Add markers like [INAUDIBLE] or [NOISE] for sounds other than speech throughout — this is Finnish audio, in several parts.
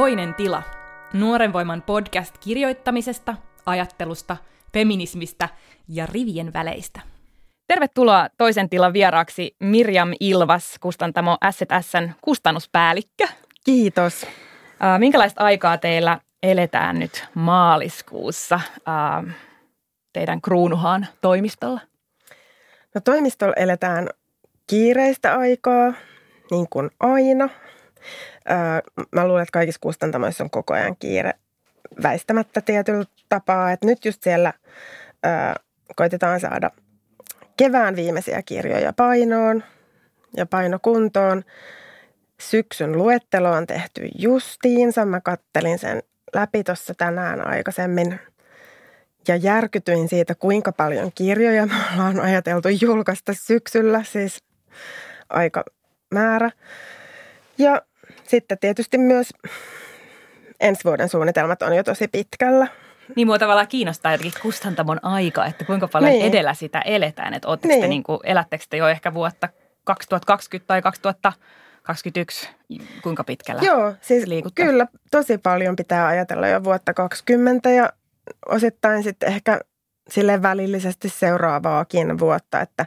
Toinen tila. Nuoren voiman podcast kirjoittamisesta, ajattelusta, feminismistä ja rivien väleistä. Tervetuloa toisen tilan vieraaksi Mirjam Ilvas, kustantamo SZSn kustannuspäällikkö. Kiitos. Minkälaista aikaa teillä eletään nyt maaliskuussa teidän Kruunuhaan toimistolla? No toimistolla eletään kiireistä aikaa, niin kuin aina. Uh, mä luulen, että kaikissa kustantamoissa on koko ajan kiire väistämättä tietyllä tapaa. Että nyt just siellä uh, koitetaan saada kevään viimeisiä kirjoja painoon ja painokuntoon. Syksyn luettelo on tehty justiinsa. Mä kattelin sen läpi tuossa tänään aikaisemmin ja järkytyin siitä, kuinka paljon kirjoja me ollaan ajateltu julkaista syksyllä, siis aika määrä. Ja sitten tietysti myös ensi vuoden suunnitelmat on jo tosi pitkällä. Niin mua tavallaan kiinnostaa jotenkin kustantamon aika, että kuinka paljon niin. edellä sitä eletään. Että niin. te niin kuin, elättekö te jo ehkä vuotta 2020 tai 2021, kuinka pitkällä Joo, siis liikutte? kyllä tosi paljon pitää ajatella jo vuotta 2020 ja osittain sitten ehkä sille välillisesti seuraavaakin vuotta, että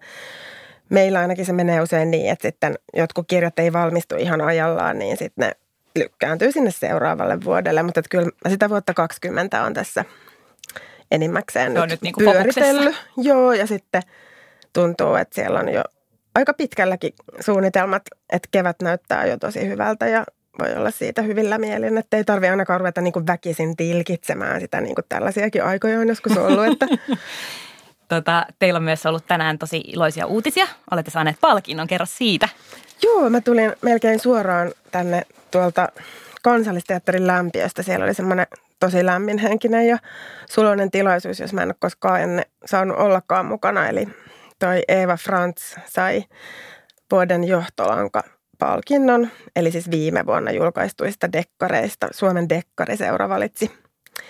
meillä ainakin se menee usein niin, että sitten jotkut kirjat ei valmistu ihan ajallaan, niin sitten ne lykkääntyy sinne seuraavalle vuodelle. Mutta että kyllä sitä vuotta 20 on tässä enimmäkseen nyt, nyt niin kuin pyöritellyt. Joo, ja sitten tuntuu, että siellä on jo aika pitkälläkin suunnitelmat, että kevät näyttää jo tosi hyvältä ja voi olla siitä hyvillä mielin, että ei tarvitse ainakaan ruveta niin kuin väkisin tilkitsemään sitä, niin kuin tällaisiakin aikoja on joskus ollut. Että. [LAUGHS] tota, teillä on myös ollut tänään tosi iloisia uutisia. Olette saaneet palkinnon, kerro siitä. Joo, mä tulin melkein suoraan tänne tuolta kansallisteatterin lämpiöstä. Siellä oli semmoinen tosi lämminhenkinen ja suloinen tilaisuus, jos mä en ole koskaan ennen saanut ollakaan mukana. Eli toi Eva Frantz sai vuoden johtolanka palkinnon, eli siis viime vuonna julkaistuista dekkareista. Suomen dekkariseura valitsi.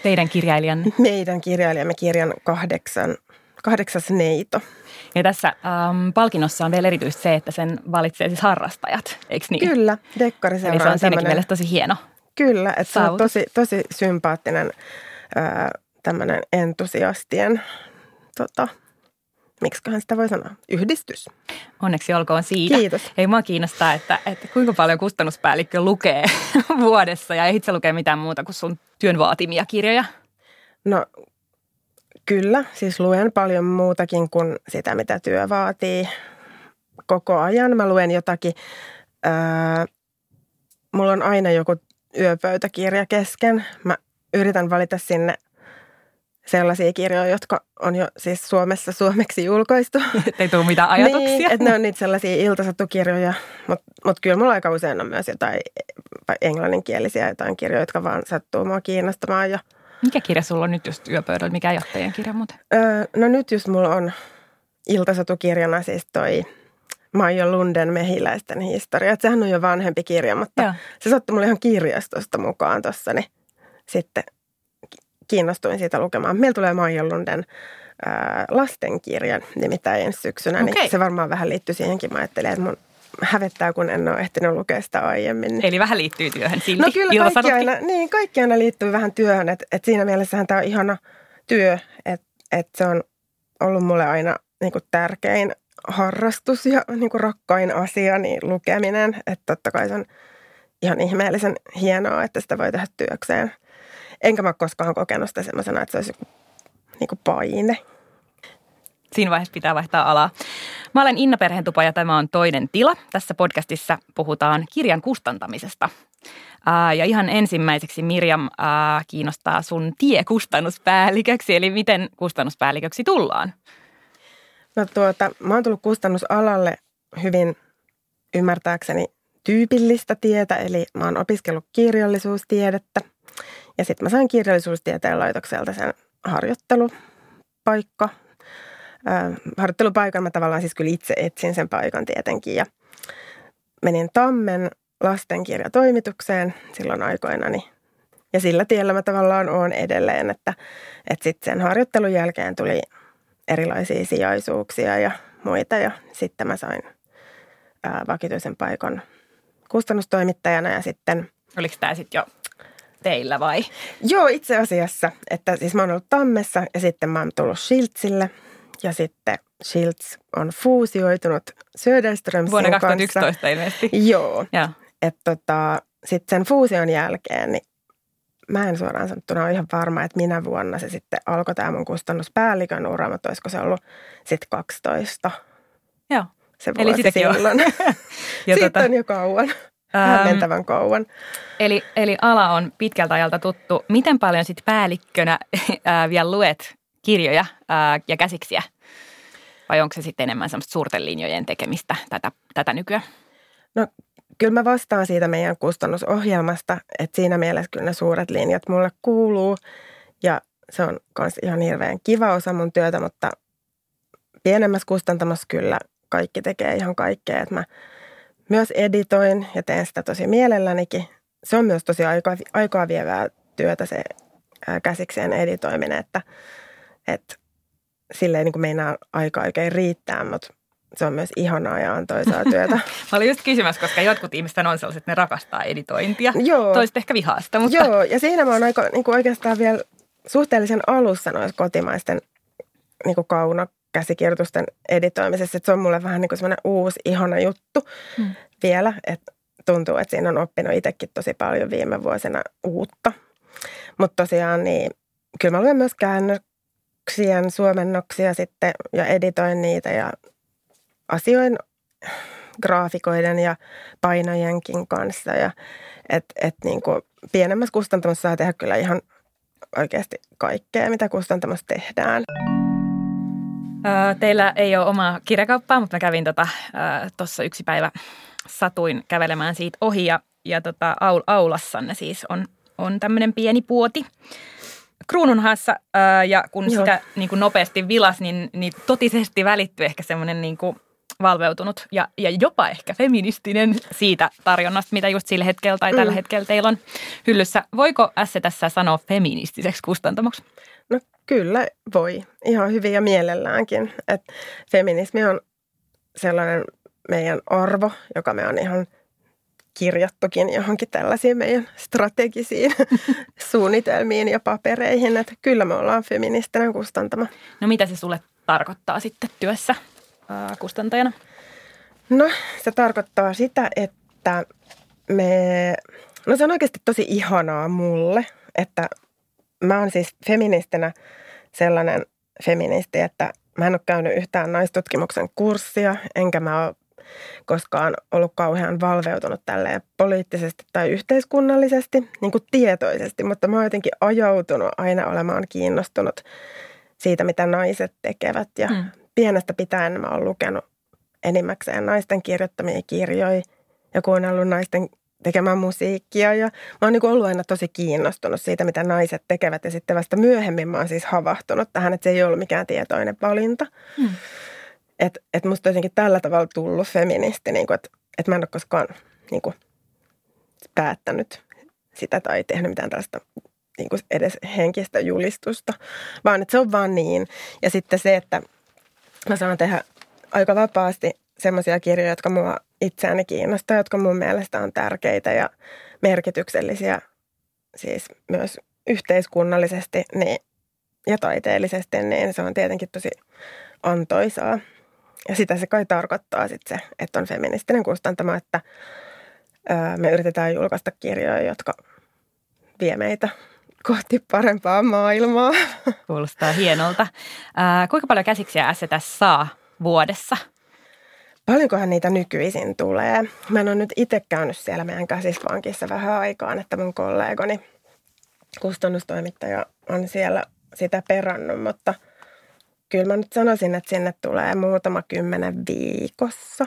Teidän kirjailijan? Meidän kirjailijamme kirjan kahdeksan, kahdeksas neito. Ja tässä ähm, palkinnossa on vielä erityisesti se, että sen valitsee siis harrastajat, eikö niin? Kyllä, dekkariseura Eli se on, on siinäkin mielessä tosi hieno Kyllä, että se on tosi, tosi sympaattinen äh, tämmöinen entusiastien tota, miksiköhän sitä voi sanoa, yhdistys. Onneksi olkoon siitä. Kiitos. Ei mua kiinnostaa, että, että kuinka paljon kustannuspäällikkö lukee [LAUGHS] vuodessa ja ei itse lukee mitään muuta kuin sun työn vaatimia kirjoja. No kyllä, siis luen paljon muutakin kuin sitä, mitä työ vaatii koko ajan. Mä luen jotakin, ää, mulla on aina joku yöpöytäkirja kesken. Mä yritän valita sinne – sellaisia kirjoja, jotka on jo siis Suomessa suomeksi julkaistu. [LAUGHS] Ei tule mitään ajatuksia. niin, että ne on niitä sellaisia iltasatukirjoja, mutta mut kyllä mulla aika usein on myös jotain englanninkielisiä jotain kirjoja, jotka vaan sattuu mua kiinnostamaan. Ja... Mikä kirja sulla on nyt just yöpöydällä? Mikä ei ole teidän kirja muuten? Öö, no nyt just mulla on iltasatukirjana siis toi Maija Lunden mehiläisten historia. Sehän on jo vanhempi kirja, mutta Joo. se sattui mulle ihan kirjastosta mukaan tuossa, niin sitten – kiinnostuin siitä lukemaan. Meillä tulee Maija Lunden ää, lastenkirja nimittäin ensi syksynä, okay. niin se varmaan vähän liittyy siihenkin. Mä ajattelin, että mun hävettää, kun en ole ehtinyt lukea sitä aiemmin. Eli vähän liittyy työhön silti. No kyllä kaikki aina, niin, kaikki aina liittyy vähän työhön, että et siinä mielessähän tämä on ihana työ, että et se on ollut mulle aina niin kuin tärkein harrastus ja niin kuin rakkain asia, niin lukeminen. Että totta kai se on ihan ihmeellisen hienoa, että sitä voi tehdä työkseen. Enkä mä koskaan kokenut sitä semmoisena, että se olisi joku niin kuin paine. Siinä vaiheessa pitää vaihtaa alaa. Mä olen Inna Perhentupa ja tämä on toinen tila. Tässä podcastissa puhutaan kirjan kustantamisesta. Ää, ja ihan ensimmäiseksi Mirjam ää, kiinnostaa sun tie kustannuspäälliköksi, eli miten kustannuspäälliköksi tullaan? No tuota, mä oon tullut kustannusalalle hyvin ymmärtääkseni tyypillistä tietä, eli mä oon opiskellut kirjallisuustiedettä – ja sitten mä sain kirjallisuustieteen laitokselta sen harjoittelupaikka. Harjoittelupaikan mä tavallaan siis kyllä itse etsin sen paikan tietenkin ja menin Tammen lastenkirjatoimitukseen silloin aikoinani. Ja sillä tiellä mä tavallaan oon edelleen, että, että sitten sen harjoittelun jälkeen tuli erilaisia sijaisuuksia ja muita ja sitten mä sain ää, vakituisen paikan kustannustoimittajana ja sitten... Oliko tämä sitten jo teillä vai? Joo, itse asiassa. Että siis mä oon ollut Tammessa ja sitten mä oon tullut Schiltzille ja sitten Schiltz on fuusioitunut Söderströmsin Vuonna kanssa. 2011 ilmeisesti. Joo. Joo. Että tota, sitten sen fuusion jälkeen, niin mä en suoraan sanottuna ole ihan varma, että minä vuonna se sitten alkoi tämä mun kustannuspäällikön ura, mutta olisiko se ollut sitten 12 Joo. se Eli sitäkin on. silloin. [LAUGHS] Ja Siitä tota, on jo kauan, äm, hämmentävän kauan. eli, eli ala on pitkältä ajalta tuttu. Miten paljon sitten päällikkönä [LAUGHS] ää, vielä luet kirjoja ää, ja käsiksiä? Vai onko se sitten enemmän semmoista suurten linjojen tekemistä tätä, tätä nykyään? No kyllä mä vastaan siitä meidän kustannusohjelmasta, että siinä mielessä kyllä ne suuret linjat mulle kuuluu ja se on myös ihan hirveän kiva osa mun työtä, mutta pienemmässä kustantamossa kyllä kaikki tekee ihan kaikkea, että mä myös editoin ja teen sitä tosi mielellänikin. Se on myös tosi aikaa, aikaa vievää työtä se käsikseen editoiminen, että, että silleen niin kuin meinaa aika oikein riittää, mutta se on myös ihanaa ja antoisaa [LAUGHS] työtä. Mä olin just kysymässä, koska jotkut ihmiset on sellaiset, että ne rakastaa editointia. Joo. Toiset ehkä vihaa sitä, mutta Joo, ja siinä mä oon aika niin kuin oikeastaan vielä suhteellisen alussa noissa kotimaisten niin kuin kaunokäsikirjoitusten editoimisessa. Että se on mulle vähän niin kuin semmoinen uusi, ihana juttu Hmm. vielä. Että tuntuu, että siinä on oppinut itsekin tosi paljon viime vuosina uutta. Mutta tosiaan niin, kyllä mä luen myös käännöksien suomennoksia sitten ja editoin niitä ja asioin graafikoiden ja painojenkin kanssa. Ja et, et niin kuin pienemmässä kustantamossa saa tehdä kyllä ihan oikeasti kaikkea, mitä kustantamossa tehdään. Ää, Teillä ei ole omaa kirjakauppaa, mutta mä kävin tuossa tota, yksi päivä, satuin kävelemään siitä ohi ja, ja tota, aul, aulassanne siis on, on tämmöinen pieni puoti kruununhaassa ää, ja kun Joo. sitä niin kuin nopeasti vilas, niin, niin totisesti välittyi ehkä semmoinen niin kuin valveutunut ja, ja jopa ehkä feministinen siitä tarjonnasta, mitä just sillä hetkellä tai tällä Mm. hetkellä teillä on hyllyssä. Voiko S tässä sanoa feministiseksi kustantamoksi? No kyllä voi, ihan hyvin ja mielelläänkin. Et feminismi on sellainen meidän arvo, joka me on ihan kirjattukin johonkin tällaisiin meidän strategisiin [LAUGHS] suunnitelmiin ja papereihin. Että kyllä me ollaan feministinen kustantama. No mitä se sulle tarkoittaa sitten työssä ää, kustantajana? No se tarkoittaa sitä, että me, no se on oikeasti tosi ihanaa mulle, että mä oon siis feministinä sellainen feministi, että mä en ole käynyt yhtään naistutkimuksen kurssia, enkä mä ole koskaan ollut kauhean valveutunut tälleen poliittisesti tai yhteiskunnallisesti, niin kuin tietoisesti, mutta mä oon jotenkin ajautunut aina olemaan kiinnostunut siitä, mitä naiset tekevät. Ja Mm. mm. pienestä pitäen mä oon lukenut enimmäkseen naisten kirjoittamia kirjoja ja kuunnellut naisten tekemään musiikkia. Ja mä oon niin ollut aina tosi kiinnostunut siitä, mitä naiset tekevät. Ja sitten vasta myöhemmin mä oon siis havahtunut tähän, että se ei ollut mikään tietoinen valinta. Hmm. Että et musta jotenkin tällä tavalla tullut feministi, niin että et mä en ole koskaan niin kuin, päättänyt sitä tai tehnyt mitään tällaista niin kuin edes henkistä julistusta, vaan että se on vaan niin. Ja sitten se, että mä saan tehdä aika vapaasti semmoisia kirjoja, jotka mua itseäni kiinnostaa, jotka mun mielestä on tärkeitä ja merkityksellisiä siis myös yhteiskunnallisesti niin, ja taiteellisesti, niin se on tietenkin tosi antoisaa. Ja sitä se kai tarkoittaa sitten se, että on feministinen kustantama, että me yritetään julkaista kirjoja, jotka vie meitä kohti parempaa maailmaa. [LAUGHS] Kuulostaa hienolta. Ää, kuinka paljon käsiksiä S tässä saa vuodessa? Paljonkohan niitä nykyisin tulee? Mä en ole nyt itse käynyt siellä meidän käsispankissa vähän aikaan, että mun kollegoni kustannustoimittaja on siellä sitä perannut, mutta kyllä mä nyt sanoisin, että sinne tulee muutama kymmenen viikossa.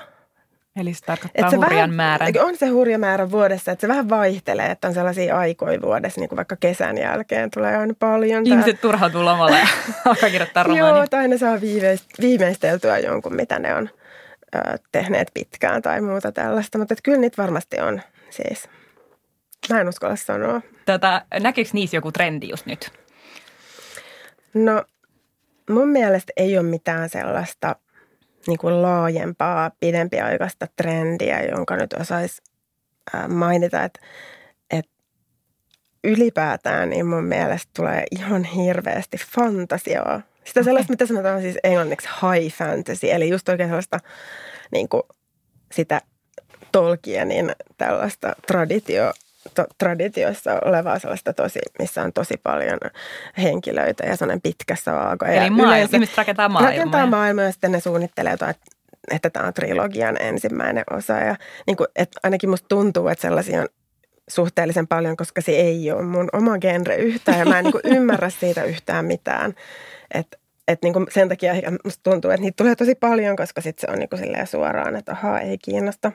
Eli se tarkoittaa se hurjan vähän, määrän. On se hurja määrä vuodessa, että se vähän vaihtelee, että on sellaisia aikoja vuodessa, niin kuin vaikka kesän jälkeen tulee aina paljon. Ihmiset turhautuu lomalla [LAUGHS] ja alkaa kirjoittaa romaania. Joo, tai ne saa viimeist- viimeisteltyä jonkun, mitä ne on ö, tehneet pitkään tai muuta tällaista. Mutta kyllä niitä varmasti on siis. Mä en uskalla sanoa. Tota, näkyykö niissä joku trendi just nyt? No mun mielestä ei ole mitään sellaista niin kuin laajempaa, pidempiaikaista trendiä, jonka nyt osaisi mainita, että, että ylipäätään, niin mun mielestä tulee ihan hirveästi fantasiaa. Sitä sellaista, mitä sanotaan siis englanniksi high fantasy, eli just oikein sellaista niin kuin sitä Tolkienin tällaista traditio, to, traditioissa olevaa sellaista tosi, missä on tosi paljon henkilöitä ja sellainen pitkä saaga. Eli ja maailma, ihmiset rakentaa maailmaa. Rakentaa maailmaa ja sitten ne suunnittelee jotain, että tämä on trilogian ensimmäinen osa. Ja niin kuin, että ainakin musta tuntuu, että sellaisia on suhteellisen paljon, koska se ei ole mun oma genre yhtään ja mä en niin ymmärrä siitä yhtään mitään. Että et niin kuin sen takia ehkä musta tuntuu, että niitä tulee tosi paljon, koska sitten se on niin kuin suoraan, että ahaa, ei kiinnosta.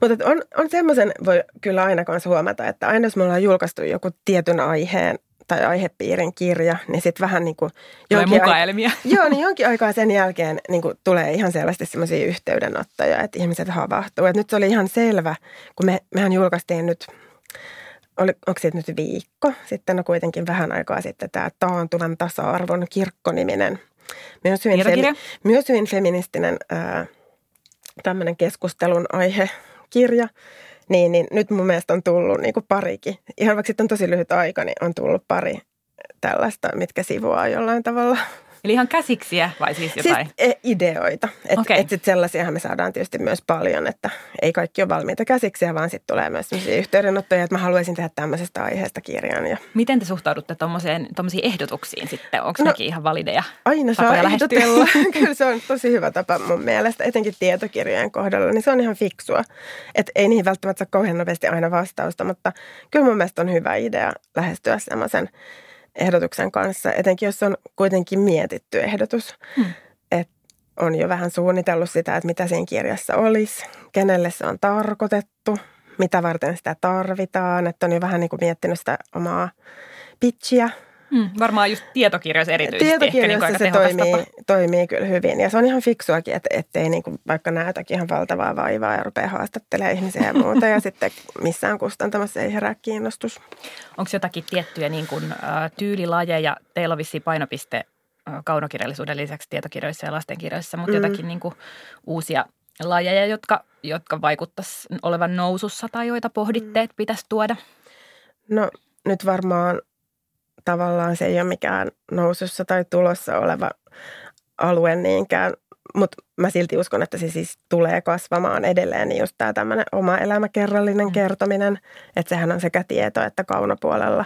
Mutta on, on semmoisen, voi kyllä aina kanssa huomata, että aina jos me ollaan julkaistu joku tietyn aiheen tai aihepiirin kirja, niin sitten vähän niin kuin... Jonkin mukaelmia. [LAUGHS] Ai- joo, niin jonkin aikaa sen jälkeen niin kuin tulee ihan selvästi semmoisia yhteydenottoja, että ihmiset havahtuu. Et nyt se oli ihan selvä, kun me, mehän julkaistiin nyt oli, onko siitä nyt viikko sitten, no kuitenkin vähän aikaa sitten tämä Taantuvan tasa-arvon kirkkoniminen. Myös hyvin, femi, myös hyvin feministinen tämmöinen keskustelun aihekirja. Niin, niin nyt mun mielestä on tullut niin kuin parikin. Ihan vaikka sitten on tosi lyhyt aika, niin on tullut pari tällaista, mitkä sivuaa jollain tavalla Eli ihan käsiksiä vai siis jotain? Siis ideoita. Että okay. et sit sellaisiahan me saadaan tietysti myös paljon, että ei kaikki ole valmiita käsiksiä, vaan sitten tulee myös sellaisia yhteydenottoja, että mä haluaisin tehdä tämmöisestä aiheesta kirjan. Ja... Miten te suhtaudutte tuommoisiin ehdotuksiin sitten? Onko no, nekin ihan valideja Aina saa ehdotella. [LAUGHS] Kyllä se on tosi hyvä tapa mun mielestä, etenkin tietokirjojen kohdalla, niin se on ihan fiksua. Että ei niihin välttämättä saa kauhean nopeasti aina vastausta, mutta kyllä mun mielestä on hyvä idea lähestyä semmoisen – ehdotuksen kanssa, etenkin jos on kuitenkin mietitty ehdotus. Hmm. Että on jo vähän suunnitellut sitä, että mitä siinä kirjassa olisi, kenelle se on tarkoitettu, mitä varten sitä tarvitaan. Että on jo vähän niin kuin miettinyt sitä omaa pitchiä Mm, varmaan just tietokirjoissa erityisesti. Tietokirjoissa ehkä niin se toimii, tapa. toimii kyllä hyvin. Ja se on ihan fiksuakin, että ettei niin kuin vaikka näytäkin ihan valtavaa vaivaa ja rupeaa haastattelemaan ihmisiä ja muuta. ja sitten missään kustantamassa ei herää kiinnostus. Onko jotakin tiettyjä niin kuin, ä, tyylilajeja? Teillä on vissiin painopiste kaunokirjallisuuden lisäksi tietokirjoissa ja lastenkirjoissa, mutta mm. jotakin niin kuin, uusia lajeja, jotka, jotka vaikuttaisi olevan nousussa tai joita pohditte, että pitäisi tuoda? No nyt varmaan tavallaan se ei ole mikään nousussa tai tulossa oleva alue niinkään, mutta mä silti uskon, että se siis tulee kasvamaan edelleen, niin just tämä tämmöinen oma elämäkerrallinen mm. kertominen, että sehän on sekä tieto että kaunopuolella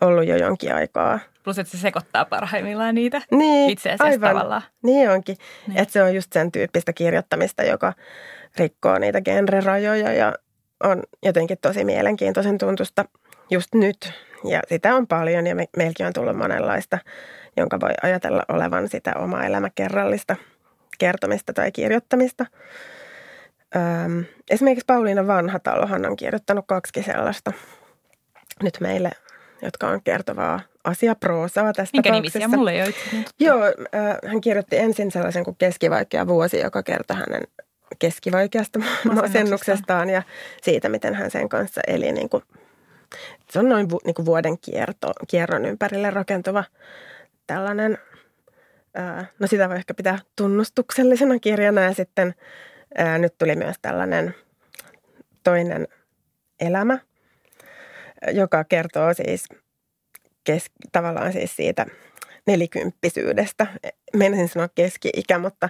ollut jo jonkin aikaa. Plus, että se sekoittaa parhaimmillaan niitä niin, itse asiassa aivan. tavallaan. Niin onkin, niin. että se on just sen tyyppistä kirjoittamista, joka rikkoo niitä genrerajoja ja on jotenkin tosi mielenkiintoisen tuntusta just nyt ja sitä on paljon ja me, meilläkin on tullut monenlaista, jonka voi ajatella olevan sitä omaa elämäkerrallista kertomista tai kirjoittamista. Öm, esimerkiksi Pauliina Vanhatalohan on kirjoittanut kaksi sellaista nyt meille, jotka on kertovaa asiaproosaa tästä Minkä nimisiä? Mulle ei ole Joo, äh, hän kirjoitti ensin sellaisen kuin keskivaikea vuosi, joka kertoi hänen keskivaikeasta masennuksestaan ja siitä, miten hän sen kanssa eli niin kuin se on noin vu, niin kuin vuoden kierto, kierron ympärille rakentuva tällainen, ää, no sitä voi ehkä pitää tunnustuksellisena kirjana. Ja sitten ää, nyt tuli myös tällainen toinen elämä, joka kertoo siis kes, tavallaan siis siitä nelikymppisyydestä menisin sanoa keski-ikä, mutta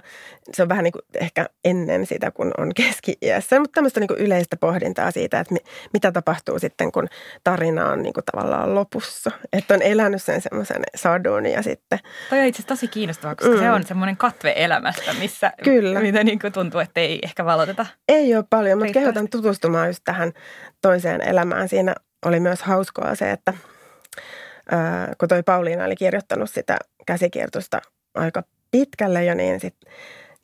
se on vähän niin kuin ehkä ennen sitä, kun on keski-iässä. Mutta tämmöistä niin kuin yleistä pohdintaa siitä, että mitä tapahtuu sitten, kun tarina on niin kuin tavallaan lopussa. Että on elänyt sen semmoisen sadun ja sitten... Toi on itse tosi kiinnostavaa, koska mm. se on semmoinen katve elämästä, missä Kyllä. mitä niin kuin tuntuu, että ei ehkä valoteta. Ei ole paljon, mutta kehotan tutustumaan just tähän toiseen elämään. Siinä oli myös hauskaa se, että kun toi Pauliina oli kirjoittanut sitä käsikirjoitusta aika pitkälle jo, niin sitten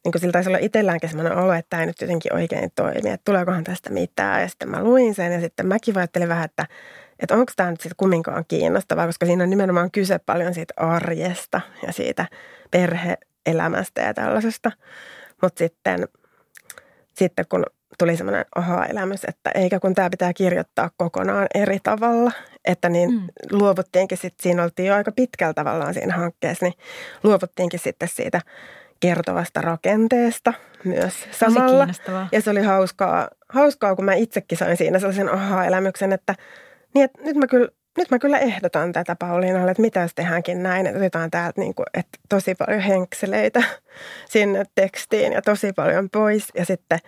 niin kuin sillä taisi olla itselläänkin sellainen olo, että tämä ei nyt jotenkin oikein toimi, että tuleekohan tästä mitään. Ja sitten mä luin sen ja sitten mäkin ajattelin vähän, että, että onko tämä nyt sitten kumminkaan kiinnostavaa, koska siinä on nimenomaan kyse paljon siitä arjesta ja siitä perheelämästä ja tällaisesta. Mutta sitten, sitten kun tuli semmoinen aha-elämys, että eikä kun tämä pitää kirjoittaa kokonaan eri tavalla, että niin mm. luovuttiinkin sitten, siinä oltiin jo aika pitkällä tavallaan siinä hankkeessa, niin luovuttiinkin sitten siitä kertovasta rakenteesta myös samalla. Ja se oli hauskaa, hauskaa, kun mä itsekin sain siinä sellaisen aha-elämyksen, että, niin, että nyt mä kyllä nyt mä kyllä ehdotan tätä Pauliinalle, että mitä jos tehdäänkin näin, että otetaan täältä niin kuin, että tosi paljon henkseleitä sinne tekstiin ja tosi paljon pois. Ja sitten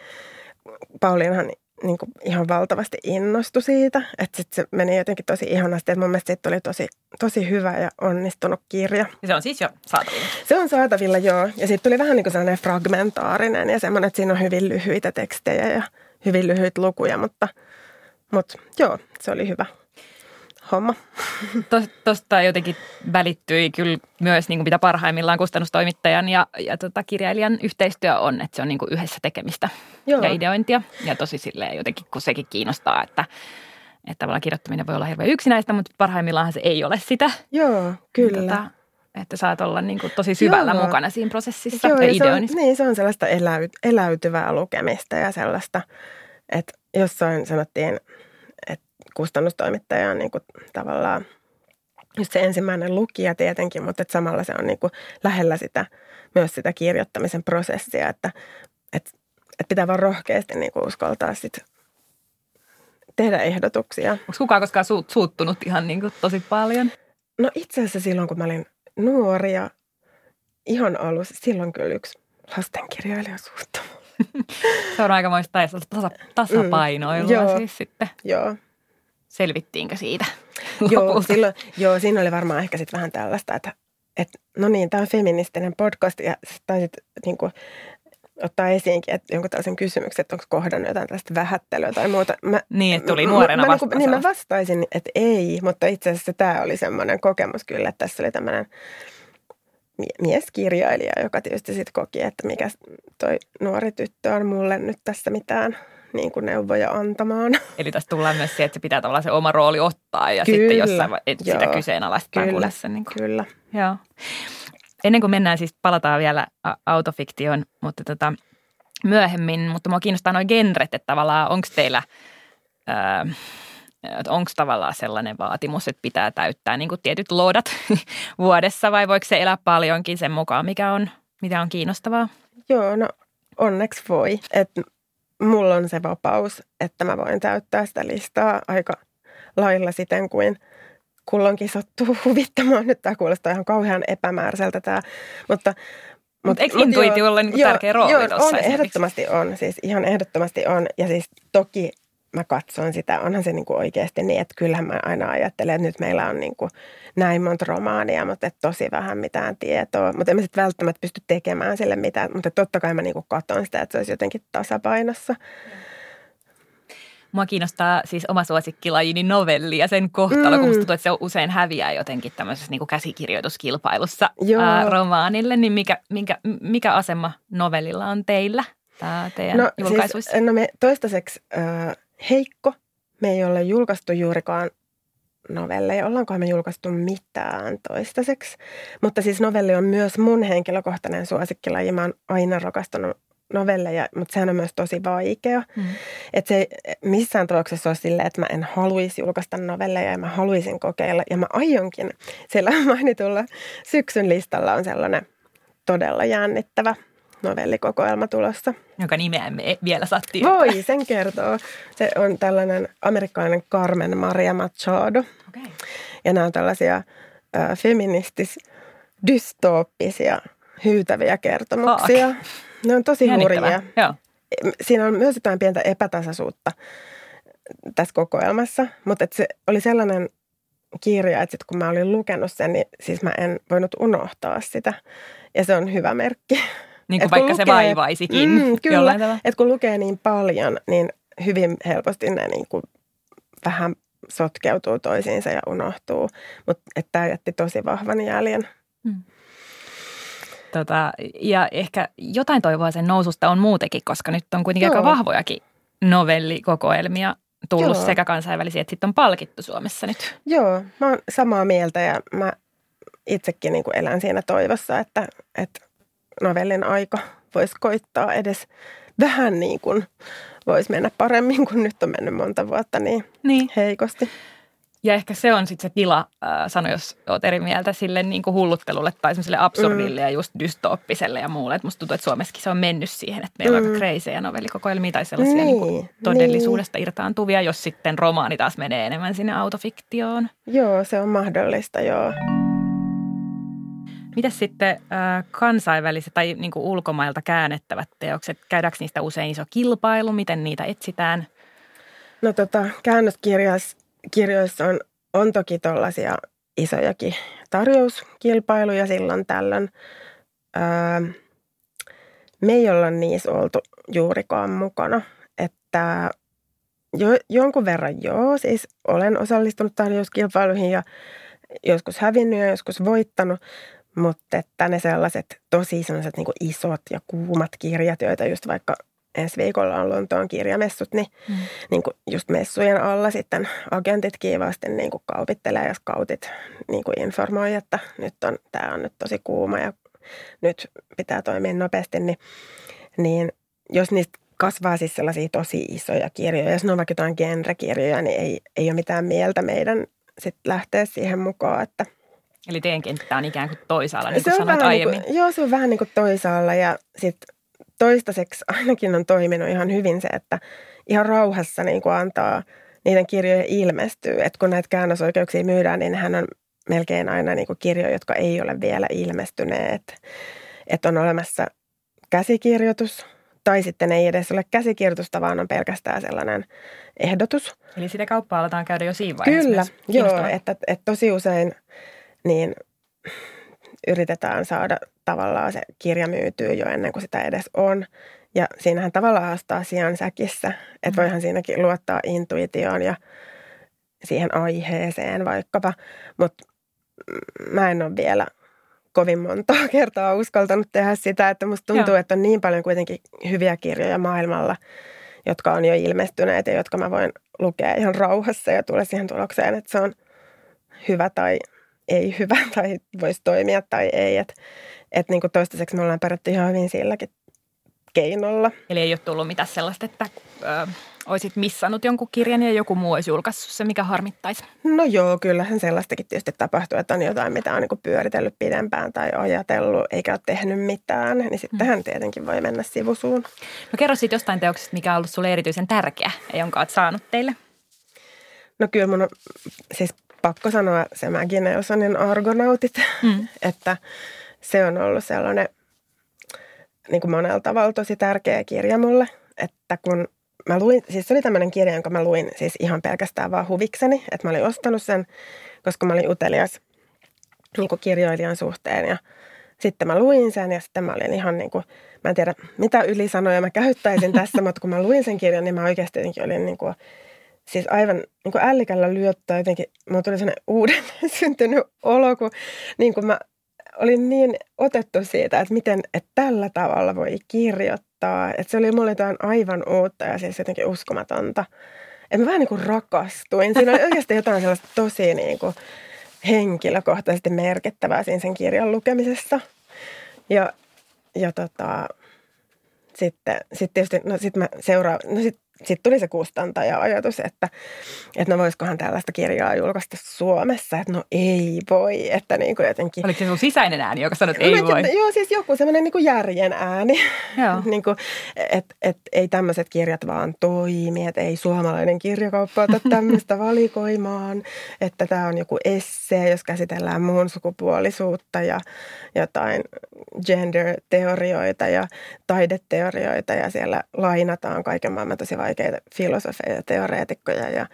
Pauliinahan niin kuin ihan valtavasti innostui siitä, että sitten se meni jotenkin tosi ihanasti, että mun mielestä siitä oli tosi, tosi hyvä ja onnistunut kirja. Ja se on siis jo saatavilla? Se on saatavilla, joo. Ja sitten tuli vähän niin kuin sellainen fragmentaarinen ja semmoinen, että siinä on hyvin lyhyitä tekstejä ja hyvin lyhyitä lukuja, mutta, mutta joo, se oli hyvä homma. [LAUGHS] Tuosta jotenkin välittyi kyllä myös niin kuin mitä parhaimmillaan kustannustoimittajan ja, ja tota, kirjailijan yhteistyö on, että se on niin kuin yhdessä tekemistä Joo. ja ideointia. Ja tosi silleen jotenkin, kun sekin kiinnostaa, että, että tavallaan kirjoittaminen voi olla hirveän yksinäistä, mutta parhaimmillaan se ei ole sitä. Joo, kyllä. Tota, että saat olla niin kuin tosi syvällä Joo. mukana siinä prosessissa Joo, ja, ja se on, Niin, se on sellaista eläyt, eläytyvää lukemista ja sellaista, että jossain sanottiin – kustannustoimittaja on niin kuin tavallaan just se ensimmäinen lukija tietenkin, mutta että samalla se on niin kuin lähellä sitä, myös sitä kirjoittamisen prosessia, että, että, että pitää vaan rohkeasti niin kuin uskaltaa sit tehdä ehdotuksia. Onko kukaan koskaan suut, suuttunut ihan niin kuin tosi paljon? No itse asiassa silloin, kun mä olin nuori ja ihan alussa, silloin kyllä yksi lastenkirjailija suuttui. [LAUGHS] se on aikamoista tasa, tasapainoilua mm, joo, siis sitten. Joo, Selvittiinkö siitä [LAUGHS] joo, silloin, joo, siinä oli varmaan ehkä sitten vähän tällaista, että, että no niin, tämä on feministinen podcast ja taisit niin kuin, ottaa esiinkin että jonkun tällaisen kysymyksen, että onko kohdannut jotain tällaista vähättelyä tai muuta. Mä, niin, että tuli nuorena mä, mä, niin, mä vastaisin, että ei, mutta itse asiassa tämä oli semmoinen kokemus kyllä, että tässä oli tämmöinen mieskirjailija, joka tietysti sitten koki, että mikä toi nuori tyttö on mulle nyt tässä mitään – niin kuin neuvoja antamaan. [LAUGHS] Eli tässä tullaan myös se, että se pitää tavallaan se oma rooli ottaa ja kyllä, sitten jossain et sitä kyseenalaistaa. Kyllä, se, niin kuin. kyllä. Joo. Ennen kuin mennään, siis palataan vielä autofiktioon, mutta tota, myöhemmin, mutta mua kiinnostaa noin genret, että tavallaan onko teillä, onko tavallaan sellainen vaatimus, että pitää täyttää niin kuin tietyt loodat [LAUGHS] vuodessa vai voiko se elää paljonkin sen mukaan, mikä on, mitä on kiinnostavaa? Joo, no onneksi voi. että mulla on se vapaus, että mä voin täyttää sitä listaa aika lailla siten kuin kulloinkin sattuu [LAUGHS] huvittamaan. Nyt tämä kuulostaa ihan kauhean epämääräiseltä tämä, mutta mutta eikö intuitio ole niin tärkeä rooli joo, on, ehdottomasti on, siis ihan ehdottomasti on. Ja siis toki mä katson sitä, onhan se niin kuin oikeasti niin, että kyllähän mä aina ajattelen, että nyt meillä on niin kuin näin monta romaania, mutta että tosi vähän mitään tietoa. Mutta en mä sitten välttämättä pysty tekemään sille mitään, mutta totta kai mä niin kuin katson sitä, että se olisi jotenkin tasapainossa. Mua kiinnostaa siis oma suosikkilajini novelli ja sen kohtalo, mm. kun tuntuu, että se usein häviää jotenkin tämmöisessä niin kuin käsikirjoituskilpailussa ää, romaanille. Niin mikä, mikä, mikä asema novellilla on teillä tää teidän no, siis, julkaisuissa? Siis, no me toistaiseksi äh, heikko. Me ei ole julkaistu juurikaan novelleja. Ollaankohan me julkaistu mitään toistaiseksi. Mutta siis novelli on myös mun henkilökohtainen suosikkilaji. Mä oon aina rakastanut novelleja, mutta sehän on myös tosi vaikea. Mm. Että se missään tapauksessa on silleen, että mä en haluaisi julkaista novelleja ja mä haluaisin kokeilla. Ja mä aionkin. Siellä [LAUGHS] mainitulla syksyn listalla on sellainen todella jännittävä – novellikokoelma tulossa. Jonka nimeä emme vielä saa tietää. Voi, sen kertoo. Se on tällainen amerikkalainen Carmen Maria Machado. Okay. Ja nämä on tällaisia äh, feministis dystooppisia, hyytäviä kertomuksia. Fuck. Ne on tosi hurjia. Joo. Siinä on myös jotain pientä epätasaisuutta tässä kokoelmassa, mutta se oli sellainen kirja, että sit kun mä olin lukenut sen, niin siis mä en voinut unohtaa sitä. Ja se on hyvä merkki. Niin kuin vaikka lukee, se vaivaisikin. Mm, kyllä, että kun lukee niin paljon, niin hyvin helposti ne niin kuin vähän sotkeutuu toisiinsa ja unohtuu. Mutta tämä jätti tosi vahvan jäljen. Mm. Tota, ja ehkä jotain toivoa sen noususta on muutenkin, koska nyt on kuitenkin Joo. aika vahvojakin novellikokoelmia tullut Joo. sekä kansainvälisiä, että sitten on palkittu Suomessa nyt. Joo, mä oon samaa mieltä ja mä itsekin niin kuin elän siinä toivossa, että, että novellin aika voisi koittaa edes vähän niin kuin voisi mennä paremmin, kun nyt on mennyt monta vuotta niin, niin. heikosti. Ja ehkä se on sitten se tila, äh, sano jos olet eri mieltä, sille niin kuin hulluttelulle tai semmoiselle absurdille mm. ja just dystooppiselle ja muulle. Et musta tuntuu, että Suomessakin se on mennyt siihen, että meillä mm. on aika kreisejä novellikokoelmia tai sellaisia niin, niin kuin todellisuudesta niin. irtaantuvia, jos sitten romaani taas menee enemmän sinne autofiktioon. Joo, se on mahdollista, joo. Miten sitten äh, kansainväliset tai niin kuin ulkomailta käännettävät teokset, käydäänkö niistä usein iso kilpailu, miten niitä etsitään? No tota, käännöskirjoissa on, on toki tuollaisia isojakin tarjouskilpailuja silloin tällöin. Öö, me ei olla niissä oltu juurikaan mukana, että jo, jonkun verran joo, siis olen osallistunut tarjouskilpailuihin ja joskus hävinnyt ja joskus voittanut, mutta että ne sellaiset tosi sellaiset niin isot ja kuumat kirjat, joita just vaikka ensi viikolla on Lontoon kirjamessut, niin, mm. niin kuin just messujen alla sitten agentit kiivaasti niin kuin kaupittelee ja skautit niin kuin informoi, että nyt on, tämä on nyt tosi kuuma ja nyt pitää toimia nopeasti, niin, niin jos niistä kasvaa siis sellaisia tosi isoja kirjoja, jos ne on vaikka jotain genrekirjoja, niin ei, ei ole mitään mieltä meidän sitten lähteä siihen mukaan, että – Eli teidän kenttä on ikään kuin toisaalla, niin kuin sanoit niinku- aiemmin. Niin kuin, joo, se on vähän niin kuin toisaalla ja sitten toistaiseksi [LAUGHS] ainakin on toiminut ihan hyvin se, että ihan rauhassa niin kuin antaa niiden kirjojen ilmestyä. Että kun näitä käännösoikeuksia myydään, niin hän on melkein aina niin kuin kirjoja, jotka ei ole vielä ilmestyneet. Että on olemassa käsikirjoitus tai sitten ei edes ole käsikirjoitusta, vaan on pelkästään sellainen ehdotus. Eli sitä kauppaa aletaan käydä jo siinä vaiheessa Kyllä, joo, että, että tosi usein – niin yritetään saada tavallaan se kirja myytyy jo ennen kuin sitä edes on. Ja siinähän tavallaan haastaa sijan säkissä, että mm. voihan siinäkin luottaa intuitioon ja siihen aiheeseen vaikkapa. Mutta mä en ole vielä kovin monta [LAUGHS] kertaa uskaltanut tehdä sitä, että musta tuntuu, Joo. että on niin paljon kuitenkin hyviä kirjoja maailmalla, jotka on jo ilmestyneet ja jotka mä voin lukea ihan rauhassa ja tulla siihen tulokseen, että se on hyvä tai ei hyvä [LAUGHS] tai voisi toimia tai ei. Että et niin kuin toistaiseksi me ollaan pärjätty ihan hyvin silläkin keinolla. Eli ei ole tullut mitään sellaista, että ö, olisit missannut jonkun kirjan ja joku muu olisi julkaissut se, mikä harmittaisi? No joo, kyllähän sellaistakin tietysti tapahtuu, että on jotain, mitä on niin pyöritellyt pidempään tai ajatellut eikä ole tehnyt mitään. Niin sittenhän hmm. tietenkin voi mennä sivusuun. No kerro sitten jostain teoksesta, mikä on ollut sulle erityisen tärkeä ja jonka olet saanut teille. No kyllä mun on, siis pakko sanoa se Nelsonin Argonautit, mm. [LAUGHS] että se on ollut sellainen niin kuin monella tavalla tosi tärkeä kirja mulle, että kun mä luin, siis se oli tämmöinen kirja, jonka mä luin siis ihan pelkästään vaan huvikseni, että mä olin ostanut sen, koska mä olin utelias niin kuin kirjoilijan suhteen ja sitten mä luin sen ja sitten mä olin ihan niin kuin, mä en tiedä mitä ylisanoja mä käyttäisin tässä, [LAUGHS] mutta kun mä luin sen kirjan, niin mä oikeasti olin niin kuin siis aivan niin kuin ällikällä lyöttää jotenkin, mulla tuli sellainen uuden [LAUGHS] syntynyt olo, kun niin kuin mä olin niin otettu siitä, että miten että tällä tavalla voi kirjoittaa. Että se oli mulle jotain aivan uutta ja siis jotenkin uskomatonta. Että mä vähän niin kuin rakastuin. Siinä oli oikeasti jotain sellaista tosi niin kuin henkilökohtaisesti merkittävää siinä sen kirjan lukemisessa. Ja, ja tota, sitten, sitten tietysti, no sitten mä seuraan, no sitten sitten tuli se kustantaja-ajatus, että, että no voisikohan tällaista kirjaa julkaista Suomessa, että no ei voi, että niin kuin jotenkin... Oliko se sun sisäinen ääni, joka sanoi, että ei voi? Joo, siis joku semmoinen niin kuin järjen ääni, [LAUGHS] niin kuin, että et, ei tämmöiset kirjat vaan toimi, että ei suomalainen kirjakauppa ota [LAUGHS] tämmöistä valikoimaan, että tämä on joku essee, jos käsitellään muun sukupuolisuutta ja jotain gender-teorioita ja taideteorioita ja siellä lainataan kaiken maailman tosi vaikeita filosofeja ja teoreetikkoja ja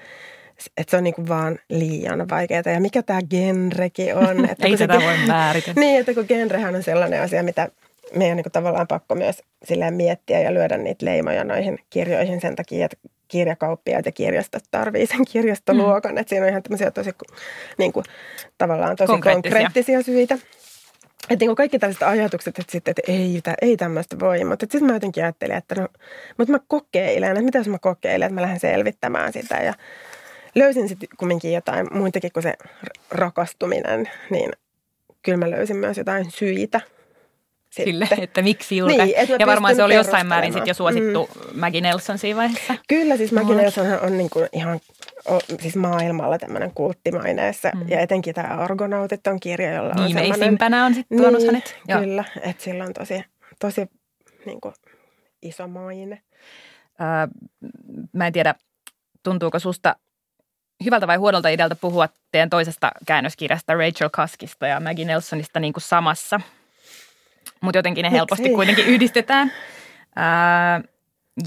että se on niin vaan liian vaikeaa. Ja mikä tämä genrekin on? [LAUGHS] Että Ei sitä se, voi määritellä. [LAUGHS] niin, että kun genrehän on sellainen asia, mitä meidän on niin tavallaan pakko myös silleen miettiä ja lyödä niitä leimoja noihin kirjoihin sen takia, että kirjakauppiaat ja kirjastot tarvii sen kirjastoluokan. Mm. Että siinä on ihan tämmöisiä tosi niin kuin, tavallaan tosi konkreettisia, konkreettisia syitä. Että niin kaikki tällaiset ajatukset, että, sitten, että ei, ei tämmöistä voi. Mutta sitten mä jotenkin ajattelin, että no, mutta mä kokeilen, että mitä jos mä kokeilen, että mä lähden selvittämään sitä. Ja löysin sitten kumminkin jotain muitakin kuin se rakastuminen, niin kyllä mä löysin myös jotain syitä sille, sitten. [LAUGHS] että miksi julka. Niin, et ja varmaan se oli jossain määrin sit jo suosittu mm. Maggie Nelson siinä vaiheessa. Kyllä, siis Maggie Nelson on niin kuin ihan o, siis maailmalla tämmöinen kulttimaineessa. Mm. Ja etenkin tämä Argonautit on kirja, jolla on semmoinen... Viimeisimpänä on sitten tuonut niin, hänet. Joo. Kyllä, että sillä on tosi, tosi niin kuin, iso maine. Öö, mä en tiedä, tuntuuko susta hyvältä vai huonolta idealta puhua teidän toisesta käännöskirjasta Rachel Kaskista ja Maggie Nelsonista niin kuin samassa. Mutta jotenkin ne Miksei? helposti kuitenkin yhdistetään. Öö,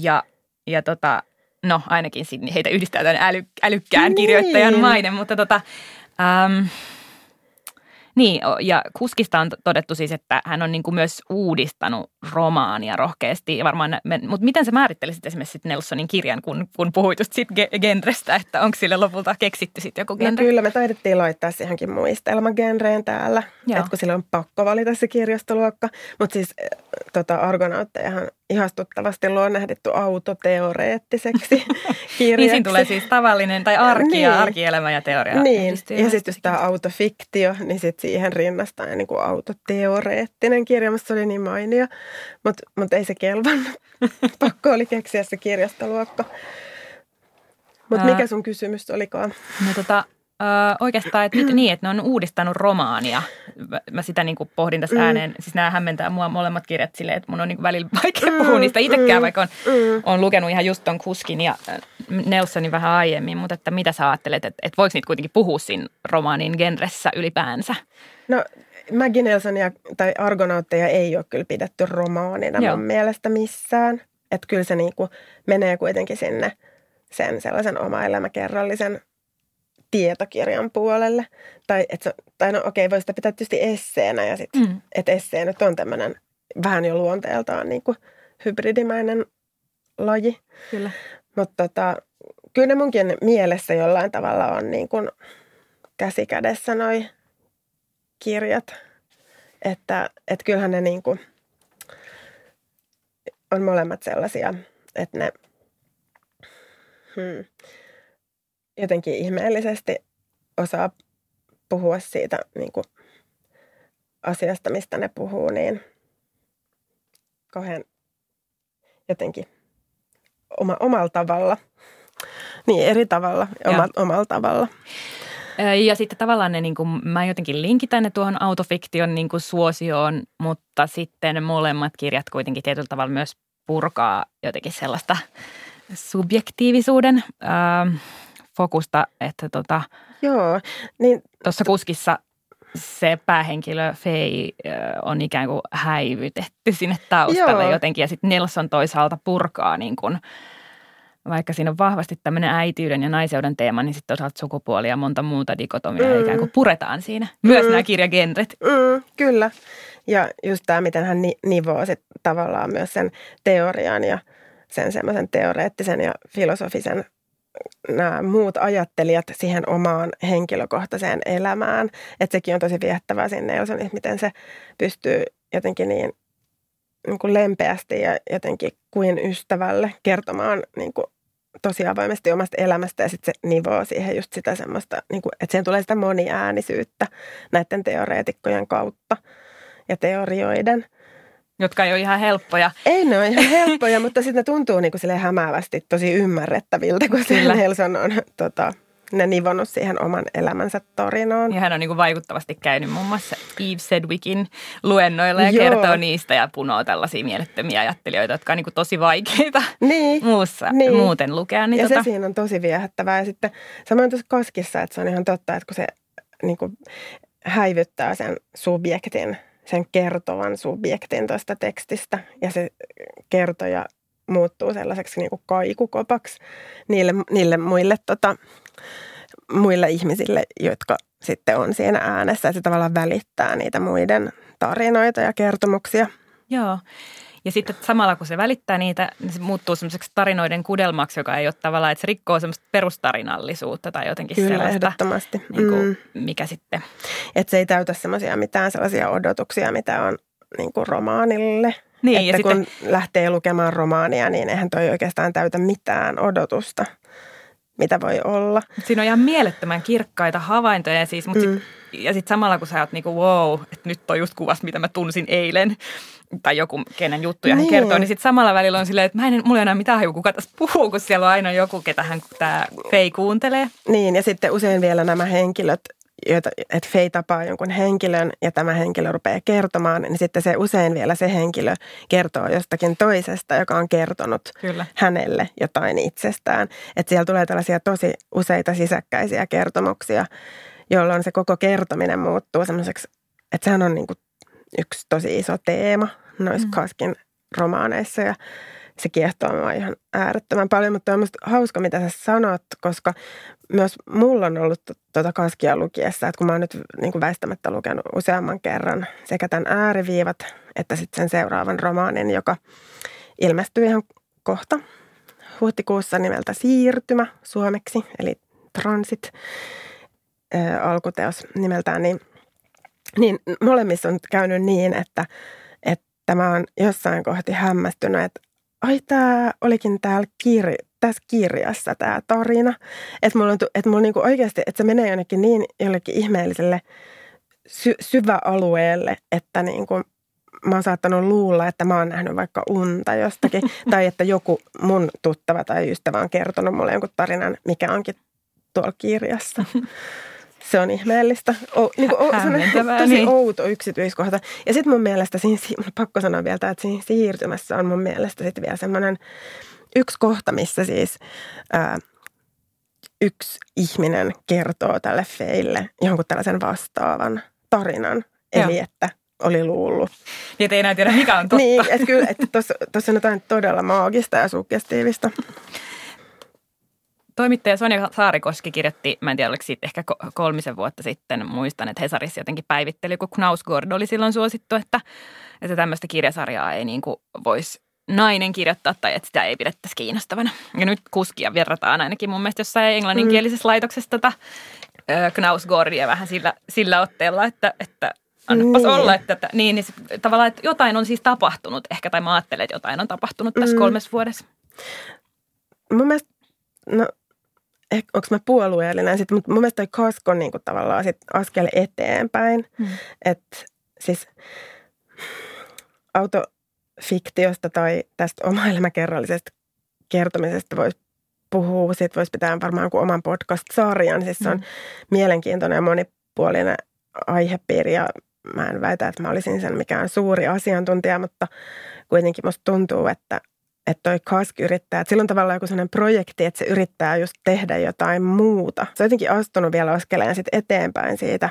ja ja tota, no ainakin heitä yhdistää tämän äly, älykkään Niin. kirjoittajan maine, mutta tota, äm, niin, ja Kuskista on todettu siis, että hän on niin kuin myös uudistanut romaania rohkeasti. Ja varmaan, mutta miten sä määrittelisit esimerkiksi sit Nelsonin kirjan, kun, kun puhuit just siitä ge- genrestä, että onko sille lopulta keksitty sitten joku No genre? kyllä, me taidettiin laittaa siihenkin muistelmagenreen täällä, Joo. että kun sillä on pakko valita se kirjastoluokka. Mutta siis äh, tota, Argonauttejahan ihastuttavasti luonnehdittu autoteoreettiseksi kirjaksi. [LAUGHS] Niin siinä tulee siis tavallinen tai arki niin. ja arkielämä ja teoria. Niin, ja sitten jos tämä autofiktio, niin sitten siihen rinnastaa niin kuin autoteoreettinen kirja, se oli niin mainio, mutta mut ei se kelvannut. [LAUGHS] Pakko oli keksiä se kirjastoluokka. Mutta mikä sun kysymys olikaan? No tota, oikeastaan, että [CLEARS THROAT] niin, että ne on uudistanut romaania. Mä, sitä niin kuin pohdin tässä Mm. ääneen. Siis nämä hämmentää mua molemmat kirjat silleen, että mun on niin kuin välillä [LAUGHS] vaikea Mm, puhua niistä itsekään, mm, vaikka on, Mm. on lukenut ihan just ton Kuskin ja Nelsonin vähän aiemmin. Mutta että mitä sä ajattelet, että, että voiko niitä kuitenkin puhua siinä romaanin genressä ylipäänsä? No Maggie Nelsonia tai Argonautteja ei ole kyllä pidetty romaanina Joo. mun mielestä missään. Että kyllä se niinku menee kuitenkin sinne sen sellaisen oma-elämäkerrallisen tietokirjan puolelle. Tai, et se, tai no okei, voi sitä pitää tietysti esseenä ja sitten, Mm. että essee nyt on tämmöinen vähän jo luonteeltaan niinku hybridimäinen laji. Kyllä. Mutta tota, kyllä ne munkin mielessä jollain tavalla on niin kuin käsikädessä noi kirjat. Että et kyllähän ne niin kuin on molemmat sellaisia, että ne hmm, jotenkin ihmeellisesti osaa puhua siitä niin kuin asiasta, mistä ne puhuu, niin kauhean jotenkin oma, omalla tavalla. Niin, eri tavalla, oma, omalla tavalla. Ja sitten tavallaan ne, niin kuin, mä jotenkin linkitän ne tuohon autofiktion niin kuin suosioon, mutta sitten molemmat kirjat kuitenkin tietyllä tavalla myös purkaa jotenkin sellaista subjektiivisuuden ö, fokusta, että tota, Joo, niin tuossa kuskissa se päähenkilö Fei on ikään kuin häivytetty sinne taustalle Joo. jotenkin ja sitten Nelson toisaalta purkaa niin kuin, vaikka siinä on vahvasti tämmöinen äitiyden ja naiseuden teema, niin sitten toisaalta sukupuoli ja monta muuta dikotomiaa Mm. ikään kuin puretaan siinä. Myös Mm. nämä kirjagenret. mm, kyllä. Ja just tämä, miten hän ni- nivoo sit tavallaan myös sen teorian ja sen semmoisen teoreettisen ja filosofisen nämä muut ajattelijat siihen omaan henkilökohtaiseen elämään. Että sekin on tosi viehättävää siinä Nelsonissa, miten se pystyy jotenkin niin, niin kuin lempeästi ja jotenkin kuin ystävälle kertomaan niin kuin tosi avoimesti omasta elämästä ja sitten se nivoo siihen just sitä semmoista, niin kuin, että siihen tulee sitä moniäänisyyttä näiden teoreetikkojen kautta ja teorioiden. jotka ei ole ihan helppoja. Ei ne ole ihan helppoja, [LAUGHS] mutta sitten ne tuntuu niin kuin hämäävästi tosi ymmärrettäviltä, kun Kyllä. se Nelson on tota, ne nivonnut siihen oman elämänsä tarinaan. Ja hän on niin kuin vaikuttavasti käynyt muun muassa Eve Sedwickin luennoilla ja Joo. kertoo niistä ja punoo tällaisia mielettömiä ajattelijoita, jotka on niin kuin tosi vaikeita Niin. muussa, Niin. muuten lukea. Niin ja tota, se siinä on tosi viehättävää. Ja sitten samoin tuossa Koskissa, että se on ihan totta, että kun se niin kuin, häivyttää sen subjektin, sen kertovan subjektin tuosta tekstistä ja se kertoja muuttuu sellaiseksi niin kuin kaikukopaksi niille, niille muille, tota, muille ihmisille, jotka sitten on siinä äänessä. Että se tavallaan välittää niitä muiden tarinoita ja kertomuksia. Joo. Ja sitten samalla kun se välittää niitä, niin se muuttuu semmoiseksi tarinoiden kudelmaksi, joka ei ole tavallaan, että se rikkoo semmoista perustarinallisuutta tai jotenkin Kyllä, sellaista, ehdottomasti. niin kuin, Mm. mikä sitten, Että se ei täytä semmoisia mitään sellaisia odotuksia, mitä on niin kuin romaanille. Niin, ja että kun sitten- lähtee lukemaan romaania, niin eihän toi oikeastaan täytä mitään odotusta, mitä voi olla. siinä on ihan mielettömän kirkkaita havaintoja siis, mutta sit, Mm. ja sitten samalla kun sä oot niinku wow, että nyt toi just kuvas, mitä mä tunsin eilen, tai joku, kenen juttuja niin. hän kertoo, niin sitten samalla välillä on silleen, että mä en, mulla ei enää mitään haju, kuka tässä puhuu, kun siellä on aina joku, ketä hän tämä Fei kuuntelee. Niin, ja sitten usein vielä nämä henkilöt, että Fei tapaa jonkun henkilön ja tämä henkilö rupeaa kertomaan, niin sitten se usein vielä se henkilö kertoo jostakin toisesta, joka on kertonut Kyllä. hänelle jotain itsestään. Että siellä tulee tällaisia tosi useita sisäkkäisiä kertomuksia, jolloin se koko kertominen muuttuu semmoiseksi, että sehän on niin kuin yksi tosi iso teema noissa mm. Kaskin romaaneissa ja se kiehtoo mua ihan äärettömän paljon, mutta on hauska, mitä sä sanot, koska myös mulla on ollut tuota kaskia lukiessa, että kun mä oon nyt niin kuin väistämättä lukenut useamman kerran sekä tämän ääriviivat että sitten sen seuraavan romaanin, joka ilmestyy ihan kohta huhtikuussa nimeltä Siirtymä suomeksi, eli Transit ää, alkuteos nimeltään, niin, niin molemmissa on käynyt niin, että, että mä oon jossain kohti hämmästynyt, että ai tämä olikin täällä kir- tässä kirjassa tämä tarina. Että mulla, on, että mulla niinku oikeasti, että se menee jonnekin niin jollekin ihmeelliselle sy- syväalueelle, että niinku mä oon saattanut luulla, että mä oon nähnyt vaikka unta jostakin. [LAUGHS] tai että joku mun tuttava tai ystävä on kertonut mulle jonkun tarinan, mikä onkin tuolla kirjassa. [LAUGHS] Se on ihmeellistä. O, niin kuin, o, tosi niin. outo yksityiskohta. Ja sitten mun mielestä siinä, pakko sanoa vielä, että siinä siirtymässä on mun mielestä sitten vielä semmoinen yksi kohta, missä siis ää, yksi ihminen kertoo tälle feille jonkun tällaisen vastaavan tarinan. Eli Joo. että oli luullut. Niin, että ei enää tiedä, mikä on totta. niin, että kyllä, että tuossa on jotain todella maagista ja suggestiivista. [LAUGHS] Toimittaja Sonja Saarikoski kirjoitti, mä en tiedä oliko siitä ehkä kolmisen vuotta sitten, muistan, että Hesarissa jotenkin päivitteli, kun Knausgård oli silloin suosittu, että, että tämmöistä kirjasarjaa ei niin voisi nainen kirjoittaa tai että sitä ei pidettäisi kiinnostavana. Ja nyt kuskia verrataan ainakin mun mielestä jossain englanninkielisessä mm. laitoksessa tätä Knausgårdia vähän sillä, sillä otteella, että, että annapas niin. olla, että, että, niin, niin tavallaan, että jotain on siis tapahtunut ehkä, tai mä ajattelen, että jotain on tapahtunut tässä mm. kolmessa vuodessa. Mun mielestä, no eh, onko mä puolueellinen sitten, mutta mun mielestä toi Kasko on niin kuin tavallaan sit askel eteenpäin. Mm. Että siis autofiktiosta tai tästä oma-elämäkerrallisesta kertomisesta voisi puhua. Siitä voisi pitää varmaan joku oman podcast-sarjan. Siis se on mm. mielenkiintoinen ja monipuolinen aihepiiri ja mä en väitä, että mä olisin sen mikään suuri asiantuntija, mutta kuitenkin musta tuntuu, että että toi Kask yrittää, että sillä on tavallaan joku sellainen projekti, että se yrittää just tehdä jotain muuta. Se on jotenkin astunut vielä askeleen sit eteenpäin siitä,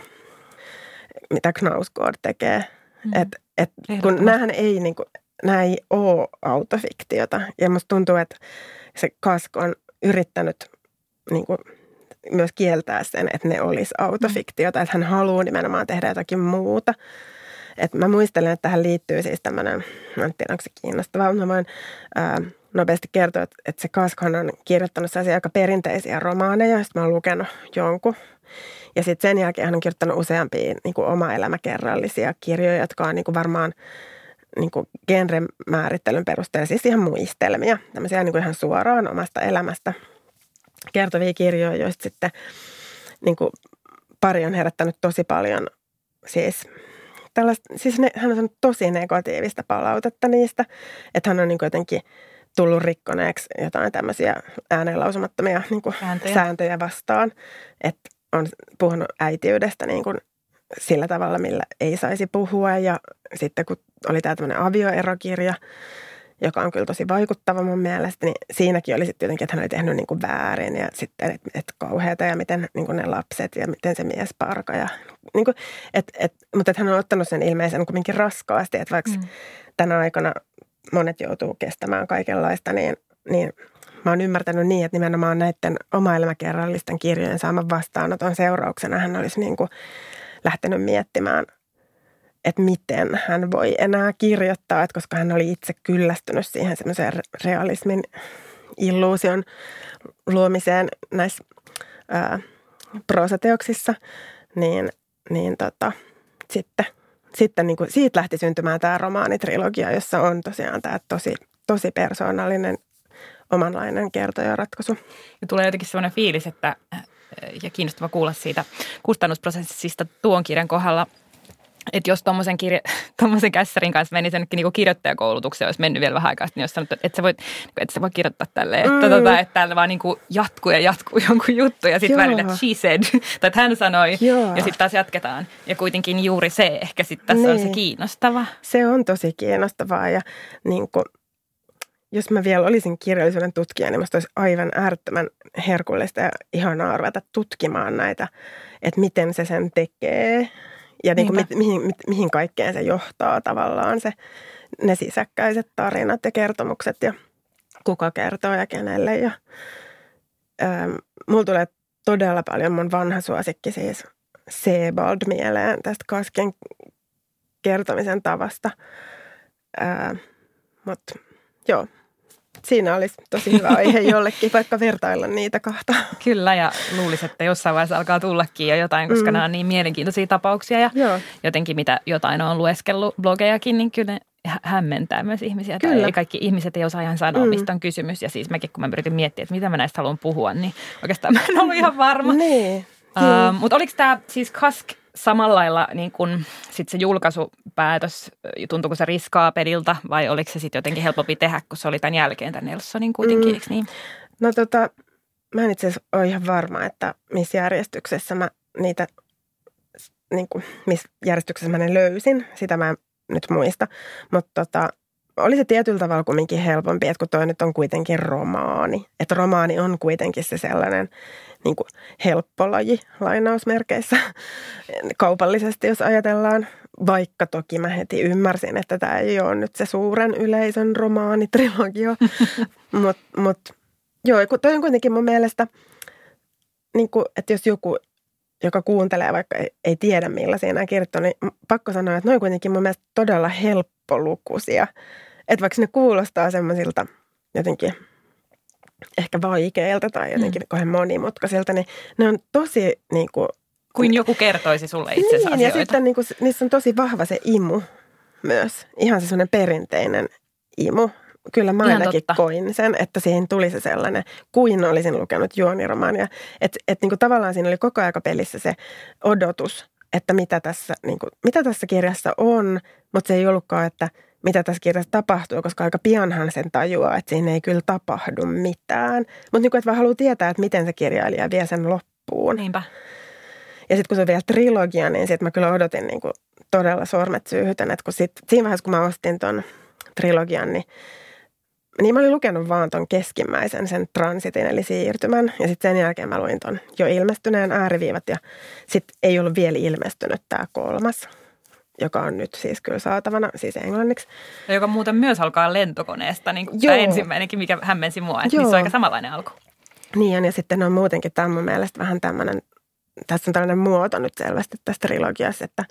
mitä Knausgård tekee. Mm. Et, et, kun näähän ei, niin kuin, nämä ei ole autofiktiota. Ja musta tuntuu, että se Kask on yrittänyt niin kuin, myös kieltää sen, että ne olisi autofiktiota. Että hän haluaa nimenomaan tehdä jotakin muuta. Et mä muistelen, että tähän liittyy siis tämmöinen, mä en tiedä onko se kiinnostavaa, mutta mä voin ää, nopeasti kertoa, että, että se Kaskon on kirjoittanut sellaisia aika perinteisiä romaaneja, joista mä oon lukenut jonkun. Ja sitten sen jälkeen hän on kirjoittanut useampia niin kuin oma-elämäkerrallisia kirjoja, jotka on niin kuin varmaan niin kuin genremäärittelyn perusteella siis ihan muistelmia, tämmöisiä niin kuin ihan suoraan omasta elämästä kertovia kirjoja, joista sitten niin kuin pari on herättänyt tosi paljon siis tällaista, siis ne, hän on saanut tosi negatiivista palautetta niistä, että hän on niin jotenkin tullut rikkoneeksi jotain tämmöisiä ääneen lausumattomia niin kuin sääntöjä. sääntöjä vastaan, että on puhunut äitiydestä niin kuin sillä tavalla, millä ei saisi puhua ja sitten kun oli tämä tämmöinen avioerokirja, joka on kyllä tosi vaikuttava mun mielestä, niin siinäkin oli sitten jotenkin, että hän oli tehnyt niin kuin väärin ja sitten, että et kauheata ja miten niin kuin ne lapset ja miten se mies parka. Ja, niin kuin, et, et, mutta että hän on ottanut sen ilmeisen kuitenkin raskaasti, että vaikka mm. tänä aikana monet joutuu kestämään kaikenlaista, niin, niin mä oon ymmärtänyt niin, että nimenomaan näiden oma-elämäkerrallisten kirjojen saaman vastaanoton seurauksena hän olisi niin kuin lähtenyt miettimään – että miten hän voi enää kirjoittaa, että koska hän oli itse kyllästynyt siihen semmoiseen realismin illuusion luomiseen näissä ää, proosateoksissa, niin, niin tota, sitten, sitten niin kuin siitä lähti syntymään tämä romaanitrilogia, jossa on tosiaan tämä tosi, tosi persoonallinen omanlainen kertojaratkaisu. Ja tulee jotenkin sellainen fiilis, että ja kiinnostava kuulla siitä kustannusprosessista tuon kirjan kohdalla – että jos tuommoisen, kirja, [LAUGHS] kässärin kanssa meni jonnekin niin kirjoittajakoulutukseen, olisi mennyt vielä vähän aikaa, niin olisi sanottu, että sä voit, että sä voit kirjoittaa tälleen, että, mm. tota, että täällä vaan niin kuin jatkuu ja jatkuu [LAUGHS] jonkun juttu ja sitten välillä, että she said, [LAUGHS] tai että hän sanoi, Joo. ja sitten taas jatketaan. Ja kuitenkin juuri se ehkä sitten tässä niin. on se niin. kiinnostava. Se on tosi kiinnostavaa ja niin kuin, jos mä vielä olisin kirjallisuuden tutkija, niin musta olisi aivan äärettömän herkullista ja ihanaa ruveta tutkimaan näitä, että miten se sen tekee ja niin kuin mi, mihin, mi, mihin kaikkeen se johtaa tavallaan se, ne sisäkkäiset tarinat ja kertomukset ja kuka kertoo ja kenelle. Ja, ähm, mulla tulee todella paljon mun vanha suosikki siis Sebald mieleen tästä kasken kertomisen tavasta. Äh, Mutta joo, siinä olisi tosi hyvä aihe jollekin, vaikka vertailla niitä kahta. Kyllä, ja luulisin, että jossain vaiheessa alkaa tullakin jo jotain, koska mm. nämä on niin mielenkiintoisia tapauksia. Ja Joo. jotenkin mitä jotain on lueskellut blogejakin, niin kyllä ne hämmentää myös ihmisiä. Kyllä. Tai kaikki ihmiset ei osaa ihan sanoa, mm. mistä on kysymys. Ja siis mäkin, kun mä yritin miettiä, että mitä mä näistä haluan puhua, niin oikeastaan [LAUGHS] mä en ollut ihan varma. niin. Uh, Mutta oliko tämä siis Kask samalla lailla niin kun sit se julkaisupäätös, tuntuuko se riskaapelilta vai oliko se sitten jotenkin helpompi tehdä, kun se oli tämän jälkeen tämän Nelsonin kuitenkin, mm. niin? No tota, mä en itse asiassa ole ihan varma, että missä järjestyksessä mä niitä, niin kuin, missä järjestyksessä mä ne löysin. Sitä mä en nyt muista. Mutta tota, oli se tietyllä tavalla kumminkin helpompi, että kun toi nyt on kuitenkin romaani. Että romaani on kuitenkin se sellainen niin kuin helppo laji lainausmerkeissä [LAUGHS] kaupallisesti, jos ajatellaan. Vaikka toki mä heti ymmärsin, että tämä ei ole nyt se suuren yleisön romaanitrilogia. [LAUGHS] Mutta mut, joo, toi on kuitenkin mun mielestä, niin kuin, että jos joku, joka kuuntelee, vaikka ei, ei tiedä millaisia nämä kirjoittaa, niin pakko sanoa, että noin kuitenkin mun mielestä todella helppolukuisia. Että vaikka ne kuulostaa semmoisilta jotenkin – ehkä vaikeilta tai jotenkin mm. kauhean monimutkaisilta, niin ne on tosi niin kuin, kuin joku kertoisi sulle itse niin, asioita. ja sitten niin kuin, niissä on tosi vahva se imu myös. Ihan se sellainen perinteinen imu. Kyllä mä ainakin koin sen, että siihen tuli se sellainen, kuin olisin lukenut juoniromaania. Että et, niin kuin tavallaan siinä oli koko ajan pelissä se odotus, että mitä tässä, niin kuin, mitä tässä kirjassa on, mutta se ei ollutkaan, että – mitä tässä kirjassa tapahtuu, koska aika pianhan sen tajuaa, että siinä ei kyllä tapahdu mitään. Mutta niin kuin, että vaan haluaa tietää, että miten se kirjailija vie sen loppuun. Niinpä. Ja sitten kun se on vielä trilogia, niin sitten mä kyllä odotin niin kuin todella sormet syyhytän. Että kun sit, siinä vaiheessa, kun mä ostin ton trilogian, niin, niin mä olin lukenut vaan ton keskimmäisen, sen transitin eli siirtymän. Ja sitten sen jälkeen mä luin ton jo ilmestyneen ääriviivat ja sitten ei ollut vielä ilmestynyt tämä kolmas joka on nyt siis kyllä saatavana, siis englanniksi. Ja joka muuten myös alkaa lentokoneesta, niin tämä ensimmäinenkin, mikä hämmensi mua, että missä on aika samanlainen alku. Niin, ja sitten on muutenkin tämä mun mielestä vähän tämmöinen, tässä on tällainen muoto nyt selvästi tässä trilogiassa, että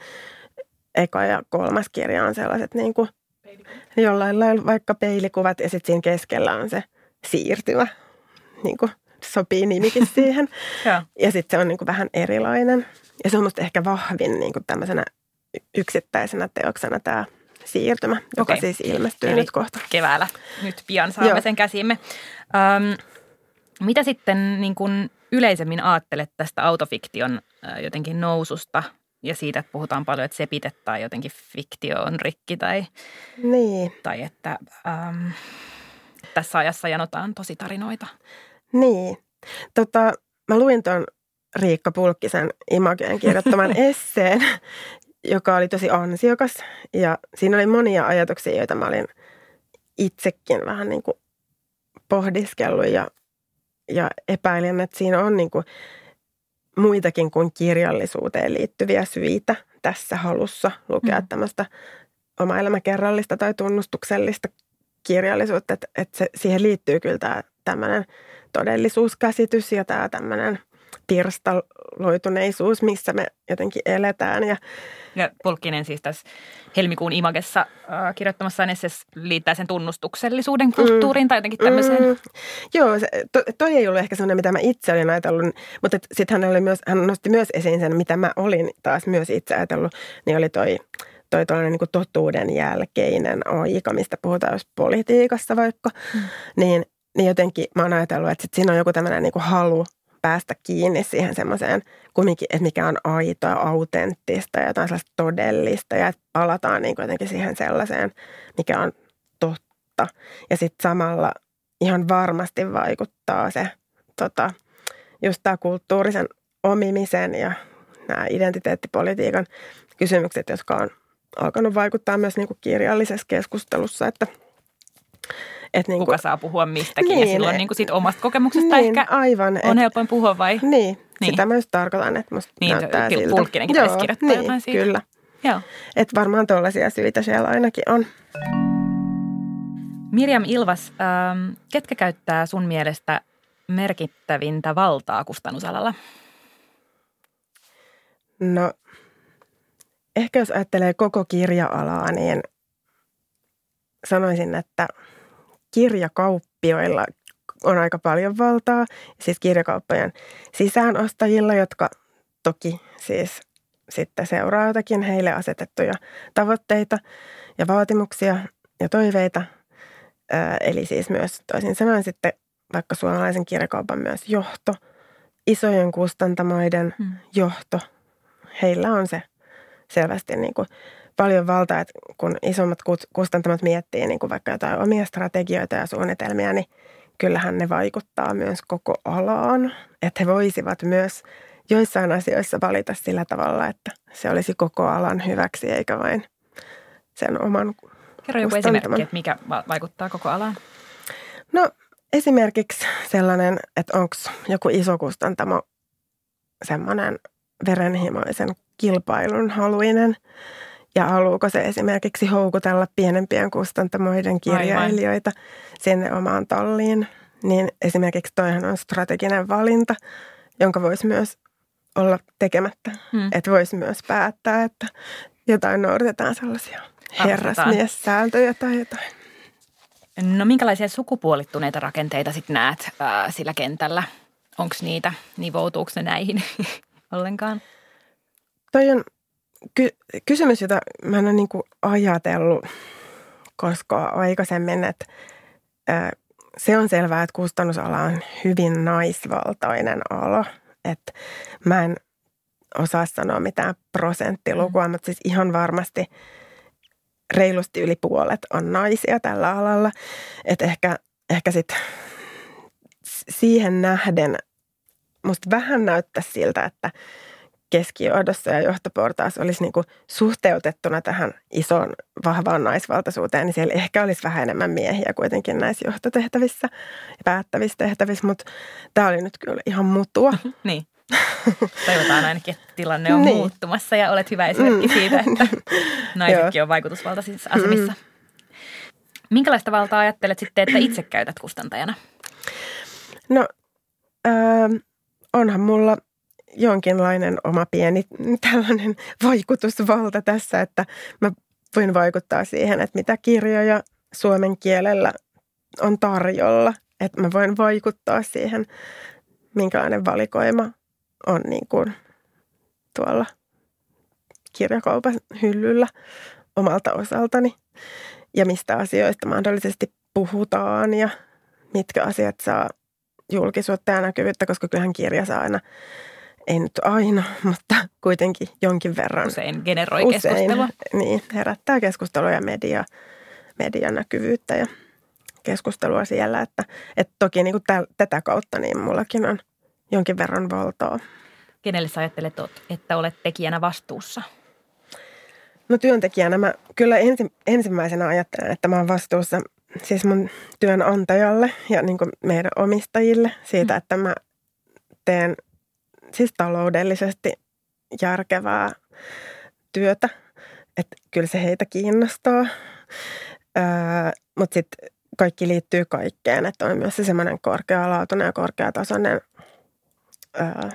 eka ja kolmas kirja on sellaiset niin kuin jollain lailla vaikka peilikuvat ja sitten siinä keskellä on se siirtymä, niin kuin sopii nimikin [LAUGHS] siihen. ja ja sitten se on niin kuin vähän erilainen. Ja se on musta ehkä vahvin niin kuin tämmöisenä yksittäisenä teoksena tämä siirtymä, joka okay. siis ilmestyy Eli nyt kohta. Keväällä nyt pian saamme Joo. sen käsimme. Öm, mitä sitten niin kun yleisemmin ajattelet tästä autofiktion jotenkin noususta ja siitä, että puhutaan paljon, että sepite tai jotenkin fiktio on rikki tai, niin. tai että äm, tässä ajassa janotaan tosi tarinoita. Niin. Tota, mä luin tuon Riikka Pulkkisen Imageen kirjoittaman [LAUGHS] esseen, joka oli tosi ansiokas. Ja siinä oli monia ajatuksia, joita mä olin itsekin vähän niin kuin pohdiskellut ja, ja epäilen, että siinä on niin kuin muitakin kuin kirjallisuuteen liittyviä syitä tässä halussa lukea mm. tämmöistä oma elämäkerrallista tai tunnustuksellista kirjallisuutta, että, että se, siihen liittyy kyllä tämä tämmöinen todellisuuskäsitys ja tämä tämmöinen pirstaloituneisuus, missä me jotenkin eletään. Ja, ja Polkkinen siis tässä helmikuun Imagessa äh, kirjoittamassaan esseessä liittää sen tunnustuksellisuuden kulttuuriin mm, tai jotenkin tämmöiseen. Mm, joo, se, to, toi ei ollut ehkä sellainen, mitä mä itse olin ajatellut, mutta sitten hän, oli myös, hän nosti myös esiin sen, mitä mä olin taas myös itse ajatellut, niin oli toi toi niin kuin totuuden jälkeinen aika, mistä puhutaan jos politiikassa vaikka, mm. niin, niin jotenkin mä oon ajatellut, että sit siinä on joku tämmöinen niin halu päästä kiinni siihen semmoiseen, että mikä on aitoa, autenttista ja jotain sellaista todellista ja että palataan niin jotenkin siihen sellaiseen, mikä on totta. Ja sitten samalla ihan varmasti vaikuttaa se tota, just tämä kulttuurisen omimisen ja nämä identiteettipolitiikan kysymykset, jotka on alkanut vaikuttaa myös niin kuin kirjallisessa keskustelussa, että et niin Kuka saa puhua mistäkin niin, ja silloin niin kuin siitä omasta kokemuksesta niin, ehkä aivan, on et, helpoin puhua vai? Niin, niin. sitä myös tarkoitan, että musta niin, näyttää siltä. Pulkkinenkin taisi kirjoittaa niin, jotain siitä. kyllä. Joo. Että varmaan tuollaisia syitä siellä ainakin on. Mirjam Ilvas, ähm, ketkä käyttää sun mielestä merkittävintä valtaa kustannusalalla? No, ehkä jos ajattelee koko kirja-alaa, niin sanoisin, että kirjakauppioilla on aika paljon valtaa. Siis kirjakauppojen sisäänostajilla, jotka toki siis sitten seuraa jotakin heille asetettuja tavoitteita ja vaatimuksia ja toiveita. Eli siis myös toisin sanoen sitten vaikka suomalaisen kirjakaupan myös johto, isojen kustantamoiden hmm. johto, heillä on se selvästi niin kuin paljon valtaa, että kun isommat kustantamat miettii niin kuin vaikka jotain omia strategioita ja suunnitelmia, niin kyllähän ne vaikuttaa myös koko alaan. Että he voisivat myös joissain asioissa valita sillä tavalla, että se olisi koko alan hyväksi eikä vain sen oman Kerro joku esimerkki, että mikä vaikuttaa koko alaan. No esimerkiksi sellainen, että onko joku iso kustantamo semmoinen verenhimoisen kilpailun haluinen ja haluuko se esimerkiksi houkutella pienempien kustantamoiden kirjailijoita Aivan. sinne omaan talliin. Niin esimerkiksi toihan on strateginen valinta, jonka voisi myös olla tekemättä. Hmm. Että voisi myös päättää, että jotain noudatetaan sellaisia herrasmies-sääntöjä tai jotain. No minkälaisia sukupuolittuneita rakenteita sitten näet ää, sillä kentällä? Onko niitä, nivoutuuko ne näihin [LAUGHS] ollenkaan? Toi on ky- kysymys, jota mä en ole niin ajatellut koskaan aikaisemmin, että ää, se on selvää, että kustannusala on hyvin naisvaltainen ala. Että mä en osaa sanoa mitään prosenttilukua, mm. mutta siis ihan varmasti reilusti yli puolet on naisia tällä alalla. Että ehkä, ehkä sitten siihen nähden musta vähän näyttää siltä, että – keskijohdossa ja johtoportaassa olisi niin kuin suhteutettuna tähän isoon vahvaan naisvaltaisuuteen, niin siellä ehkä olisi vähän enemmän miehiä kuitenkin näissä johtotehtävissä ja päättävissä tehtävissä, mutta tämä oli nyt kyllä ihan mutua. [LAUGHS] niin. Toivotaan ainakin, että tilanne on niin. muuttumassa ja olet hyvä esimerkki mm. siitä, että [LAUGHS] naisetkin on vaikutusvaltaisissa asemissa. Mm. Minkälaista valtaa ajattelet sitten, että itse käytät kustantajana? No, äh, onhan mulla jonkinlainen oma pieni tällainen vaikutusvalta tässä, että mä voin vaikuttaa siihen, että mitä kirjoja suomen kielellä on tarjolla. Että mä voin vaikuttaa siihen, minkälainen valikoima on niin kuin tuolla kirjakaupan hyllyllä omalta osaltani ja mistä asioista mahdollisesti puhutaan ja mitkä asiat saa julkisuutta ja näkyvyyttä, koska kyllähän kirja saa aina ei nyt aina, [LAUGHS] mutta kuitenkin jonkin verran. Usein generoi usein, keskustelua. Niin, herättää keskustelua ja media, median näkyvyyttä ja keskustelua siellä. Että, että toki niin kuin täl, tätä kautta niin mullakin on jonkin verran valtaa. Kenelle sä ajattelet, että olet tekijänä vastuussa? No työntekijänä mä kyllä ensi, ensimmäisenä ajattelen, että mä oon vastuussa siis mun työnantajalle ja niin kuin meidän omistajille siitä, mm. että mä teen siis taloudellisesti järkevää työtä. Että kyllä se heitä kiinnostaa. Öö, Mutta sitten kaikki liittyy kaikkeen, että on myös se semmoinen korkealaatuinen ja korkeatasoinen öö,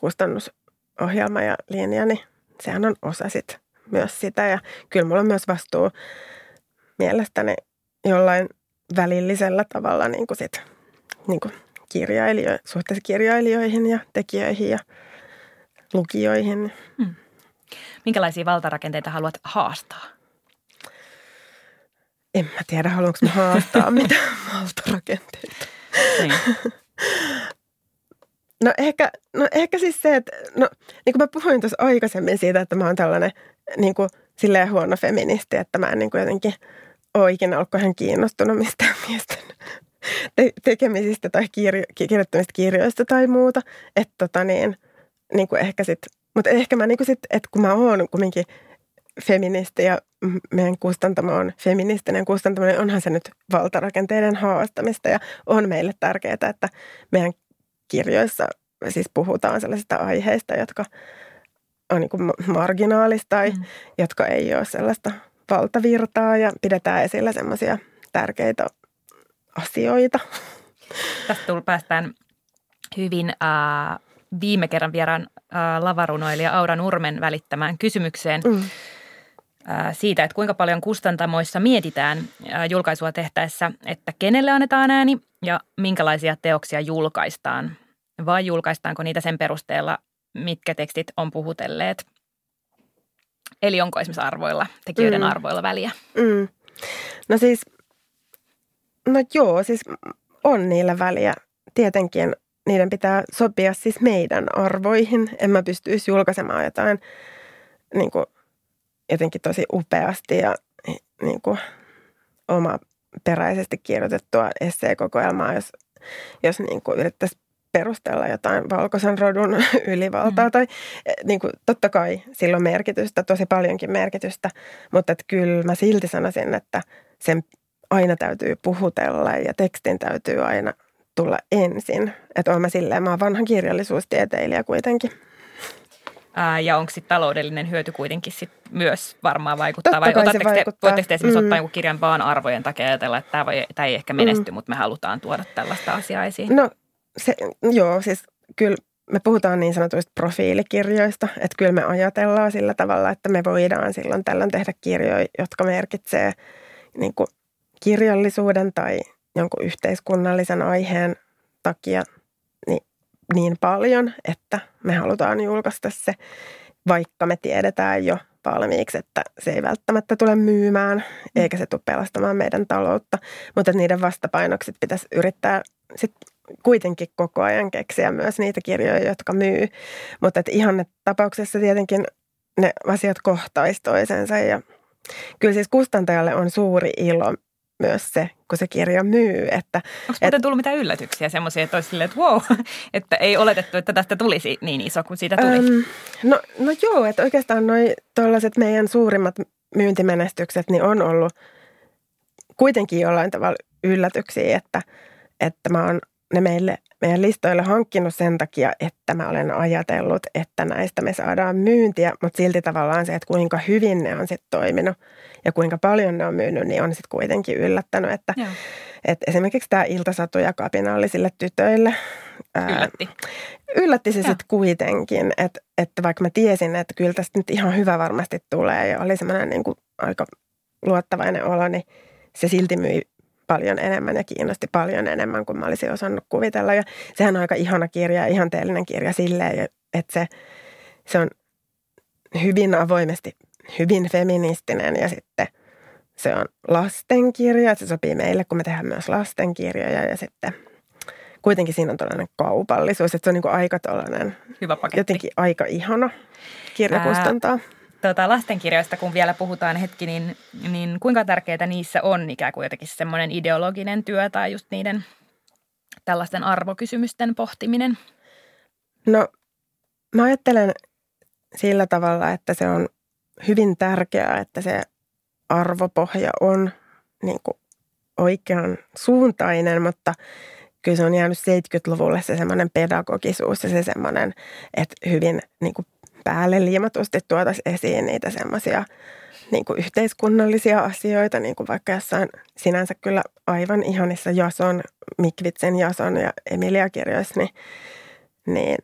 kustannusohjelma ja linja, niin sehän on osa sit myös sitä. Ja kyllä mulla on myös vastuu mielestäni jollain välillisellä tavalla niin kuin sit, niin kuin kirjailijo- suhteessa kirjailijoihin ja tekijöihin ja lukijoihin. Hmm. Minkälaisia valtarakenteita haluat haastaa? En mä tiedä, haluanko mä haastaa [LAUGHS] mitään valtarakenteita. Niin. No ehkä, no ehkä siis se, että no, niin kuin mä puhuin tuossa aikaisemmin siitä, että mä oon tällainen niin kuin, silleen huono feministi, että mä en niin kuin jotenkin ole ikinä ollut ihan kiinnostunut mistään miesten te- tekemisistä tai kirjo- kirjoittamista kirjoista tai muuta. Että tota niin, niin kuin ehkä sit, mutta ehkä mä niin kuin sit, että kun mä oon kumminkin feministi ja meidän kustantamo on feministinen kustantamo, niin onhan se nyt valtarakenteiden haastamista ja on meille tärkeää, että meidän kirjoissa siis puhutaan sellaisista aiheista, jotka on niin marginaalista tai mm. jotka ei ole sellaista valtavirtaa ja pidetään esillä semmoisia tärkeitä asioita. Tästä tullut päästään hyvin äh, viime kerran vieraan äh, lavarunoilija Aura Nurmen välittämään kysymykseen mm. äh, siitä, että kuinka paljon kustantamoissa mietitään äh, julkaisua tehtäessä, että kenelle annetaan ääni ja minkälaisia teoksia julkaistaan. Vai julkaistaanko niitä sen perusteella, mitkä tekstit on puhutelleet. Eli onko esimerkiksi arvoilla, tekijöiden mm. arvoilla väliä? Mm. No siis, no joo, siis on niillä väliä. Tietenkin niiden pitää sopia siis meidän arvoihin. En mä pystyisi julkaisemaan jotain niin kuin, jotenkin tosi upeasti ja niin kuin, oma peräisesti kirjoitettua esseekokoelmaa, jos, jos niin kuin yrittäisi perustella jotain valkoisen rodun [LAUGHS] ylivaltaa. Mm. Tai niin kuin, totta kai sillä on merkitystä, tosi paljonkin merkitystä, mutta että kyllä mä silti sanoisin, että sen aina täytyy puhutella ja tekstin täytyy aina tulla ensin. Että olen mä silleen, mä oon vanha kirjallisuustieteilijä kuitenkin. Ää, ja onko sitten taloudellinen hyöty kuitenkin sit myös varmaan vaikuttaa? Totta vai otatteko te, voitteko te esimerkiksi mm. ottaa jonkun kirjan vaan arvojen takia ajatella, että tämä, voi, tämä ei ehkä menesty, mm. mutta me halutaan tuoda tällaista asiaa esiin? No se, joo, siis kyllä me puhutaan niin sanotuista profiilikirjoista, että kyllä me ajatellaan sillä tavalla, että me voidaan silloin tällöin tehdä kirjoja, jotka merkitsee niin kuin kirjallisuuden tai jonkun yhteiskunnallisen aiheen takia niin, niin paljon, että me halutaan julkaista se, vaikka me tiedetään jo valmiiksi, että se ei välttämättä tule myymään, eikä se tule pelastamaan meidän taloutta, mutta niiden vastapainokset pitäisi yrittää sit kuitenkin koko ajan keksiä myös niitä kirjoja, jotka myy. Mutta että ihan tapauksessa tietenkin ne asiat kohtaisi toisensa ja kyllä siis kustantajalle on suuri ilo myös se, kun se kirja myy. Että, Onko muuten tullut mitään yllätyksiä semmoisia, että olisi silleen, että wow, [LAUGHS] että ei oletettu, että tästä tulisi niin iso kuin siitä tuli? Öm, no, no joo, että oikeastaan noi tuollaiset meidän suurimmat myyntimenestykset niin on ollut kuitenkin jollain tavalla yllätyksiä, että, että mä oon ne meille, meidän listoille hankkinut sen takia, että mä olen ajatellut, että näistä me saadaan myyntiä, mutta silti tavallaan se, että kuinka hyvin ne on sitten toiminut ja kuinka paljon ne on myynyt, niin on sitten kuitenkin yllättänyt, että, että esimerkiksi tämä iltasatu ja kapinallisille tytöille. Yllätti. Ää, yllätti se sitten kuitenkin, että, että vaikka mä tiesin, että kyllä tästä nyt ihan hyvä varmasti tulee ja oli semmoinen niin kuin aika luottavainen olo, niin se silti myi paljon enemmän ja kiinnosti paljon enemmän kuin mä olisin osannut kuvitella. Ja sehän on aika ihana kirja, ihanteellinen kirja silleen, että se, se on hyvin avoimesti, hyvin feministinen ja sitten se on lastenkirja. Se sopii meille, kun me tehdään myös lastenkirjoja ja sitten kuitenkin siinä on tällainen kaupallisuus, että se on niin aika tällainen, Hyvä paketti. jotenkin aika ihana kirja kustantaa tuota, lastenkirjoista, kun vielä puhutaan hetki, niin, niin kuinka tärkeää niissä on ikään kuin jotenkin semmoinen ideologinen työ tai just niiden tällaisten arvokysymysten pohtiminen? No, mä ajattelen sillä tavalla, että se on hyvin tärkeää, että se arvopohja on niin kuin oikean suuntainen, mutta kyllä se on jäänyt 70-luvulle se semmoinen pedagogisuus ja se semmoinen, että hyvin niin kuin päälle liimatusti tuotaisiin esiin niitä semmoisia niin yhteiskunnallisia asioita, niin kuin vaikka jossain sinänsä kyllä aivan ihanissa Jason, Mikvitsen Jason ja Emilia-kirjoissa, niin, niin,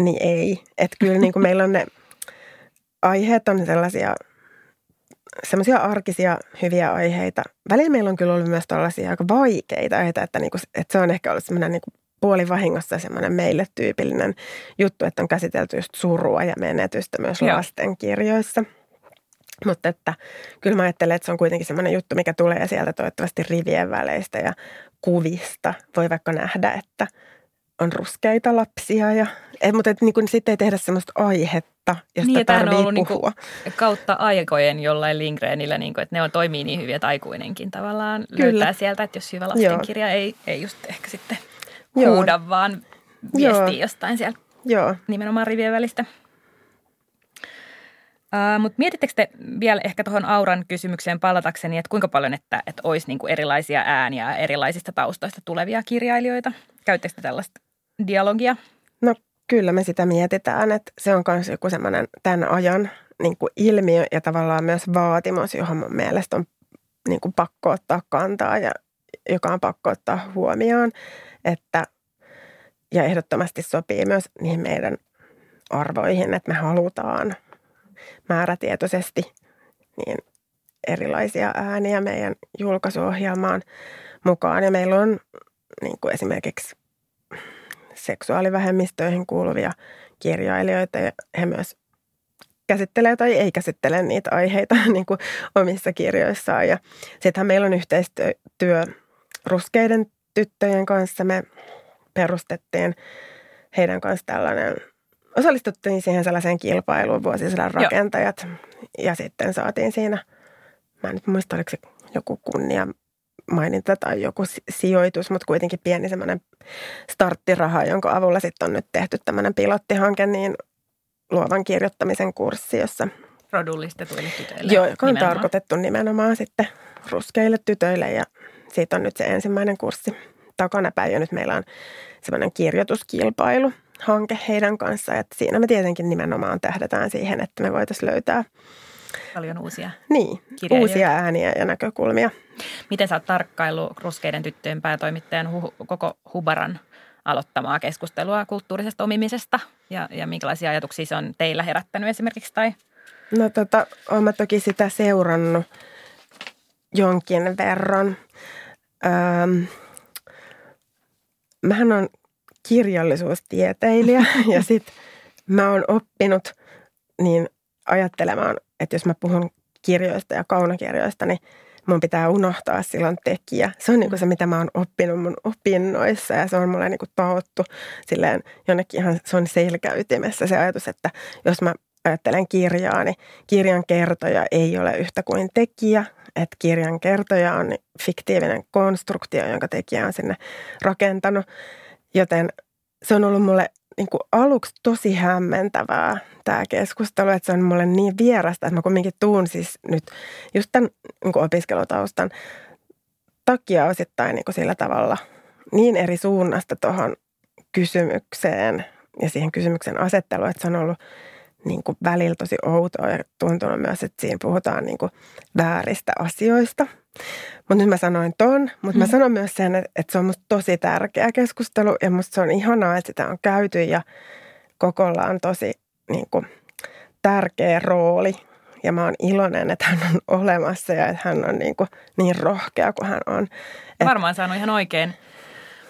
niin ei. Että kyllä niin kuin [LAUGHS] meillä on ne aiheet on sellaisia semmoisia arkisia hyviä aiheita. Välillä meillä on kyllä ollut myös tällaisia aika vaikeita aiheita, että, niin kuin, että se on ehkä ollut semmoinen niin puolivahingossa semmoinen meille tyypillinen juttu, että on käsitelty just surua ja menetystä myös Joo. lastenkirjoissa. Mutta että kyllä mä ajattelen, että se on kuitenkin semmoinen juttu, mikä tulee sieltä toivottavasti rivien väleistä ja kuvista. Voi vaikka nähdä, että on ruskeita lapsia. Ja, et, mutta et, niin kuin, sitten ei tehdä sellaista aihetta, josta Niin, tämähän on tarvii ollut puhua. niinku kautta aikojen jollain Lindgrenillä, niinku, että ne on, toimii niin hyvin, että aikuinenkin tavallaan Kyllä. löytää sieltä, että jos hyvä lastenkirja ei, ei just ehkä sitten Joo. huuda, vaan Joo. viestii jostain sieltä Joo. nimenomaan rivien välistä. Uh, Mutta mietittekö te vielä ehkä tuohon Auran kysymykseen palatakseni, että kuinka paljon, että, että olisi niinku erilaisia ääniä erilaisista taustoista tulevia kirjailijoita? Käyttekö te tällaista dialogia? No kyllä me sitä mietitään, että se on myös joku semmoinen tämän ajan niin kuin ilmiö ja tavallaan myös vaatimus, johon mun mielestä on niin kuin pakko ottaa kantaa ja joka on pakko ottaa huomioon, että ja ehdottomasti sopii myös niihin meidän arvoihin, että me halutaan määrätietoisesti niin erilaisia ääniä meidän julkaisuohjelmaan mukaan. Ja meillä on niin kuin esimerkiksi seksuaalivähemmistöihin kuuluvia kirjailijoita ja he myös käsittelee tai ei käsittele niitä aiheita [LAUGHS] niin kuin omissa kirjoissaan. Ja sittenhän meillä on yhteistyö ruskeiden tyttöjen kanssa. Me perustettiin heidän kanssa tällainen, osallistuttiin siihen sellaiseen kilpailuun vuosisadan Joo. rakentajat. Ja sitten saatiin siinä, mä en nyt muista, oliko se joku kunnia maininta tai joku si- sijoitus, mutta kuitenkin pieni semmoinen starttiraha, jonka avulla sitten on nyt tehty tämmöinen pilottihanke, niin luovan kirjoittamisen kurssi, jossa Rodullistetuille tytöille. Joo, joka on nimenomaan. tarkoitettu nimenomaan sitten ruskeille tytöille ja siitä on nyt se ensimmäinen kurssi takanapäin ja nyt meillä on semmoinen kirjoituskilpailu hanke heidän kanssaan, että siinä me tietenkin nimenomaan tähdätään siihen, että me voitaisiin löytää Paljon uusia. niin, uusia ääniä ja näkökulmia. Miten sä oot tarkkailu Ruskeiden tyttöjen päätoimittajan hu- koko Hubaran aloittamaa keskustelua kulttuurisesta omimisesta ja, ja minkälaisia ajatuksia se on teillä herättänyt esimerkiksi tai No tota, olen mä toki sitä seurannut jonkin verran. Öm, mähän on kirjallisuustieteilijä [LAUGHS] ja sit mä oon oppinut niin ajattelemaan, että jos mä puhun kirjoista ja kaunokirjoista, niin mun pitää unohtaa silloin tekijä. Se on niinku se, mitä mä oon oppinut mun opinnoissa ja se on mulle niinku taottu silleen jonnekin ihan, se on selkäytimessä se ajatus, että jos mä ajattelen kirjaa, niin kirjan kertoja ei ole yhtä kuin tekijä. Että kirjan kertoja on fiktiivinen konstruktio, jonka tekijä on sinne rakentanut. Joten se on ollut mulle niin kuin aluksi tosi hämmentävää tämä keskustelu, että se on mulle niin vierasta, että mä kumminkin tuun siis nyt just tämän niin kuin opiskelutaustan takia osittain niin kuin sillä tavalla niin eri suunnasta tuohon kysymykseen ja siihen kysymyksen asetteluun, että se on ollut niin kuin välillä tosi outoa ja tuntunut myös, että siinä puhutaan niin kuin vääristä asioista. Mutta nyt mä sanoin ton, mutta mä Mm. sanon myös sen, että, että se on musta tosi tärkeä keskustelu ja musta se on ihanaa, että sitä on käyty ja kokolla on tosi niin kuin, tärkeä rooli. Ja mä oon iloinen, että hän on olemassa ja että hän on niin, kuin, niin rohkea kuin hän on. Et- varmaan saanut ihan oikein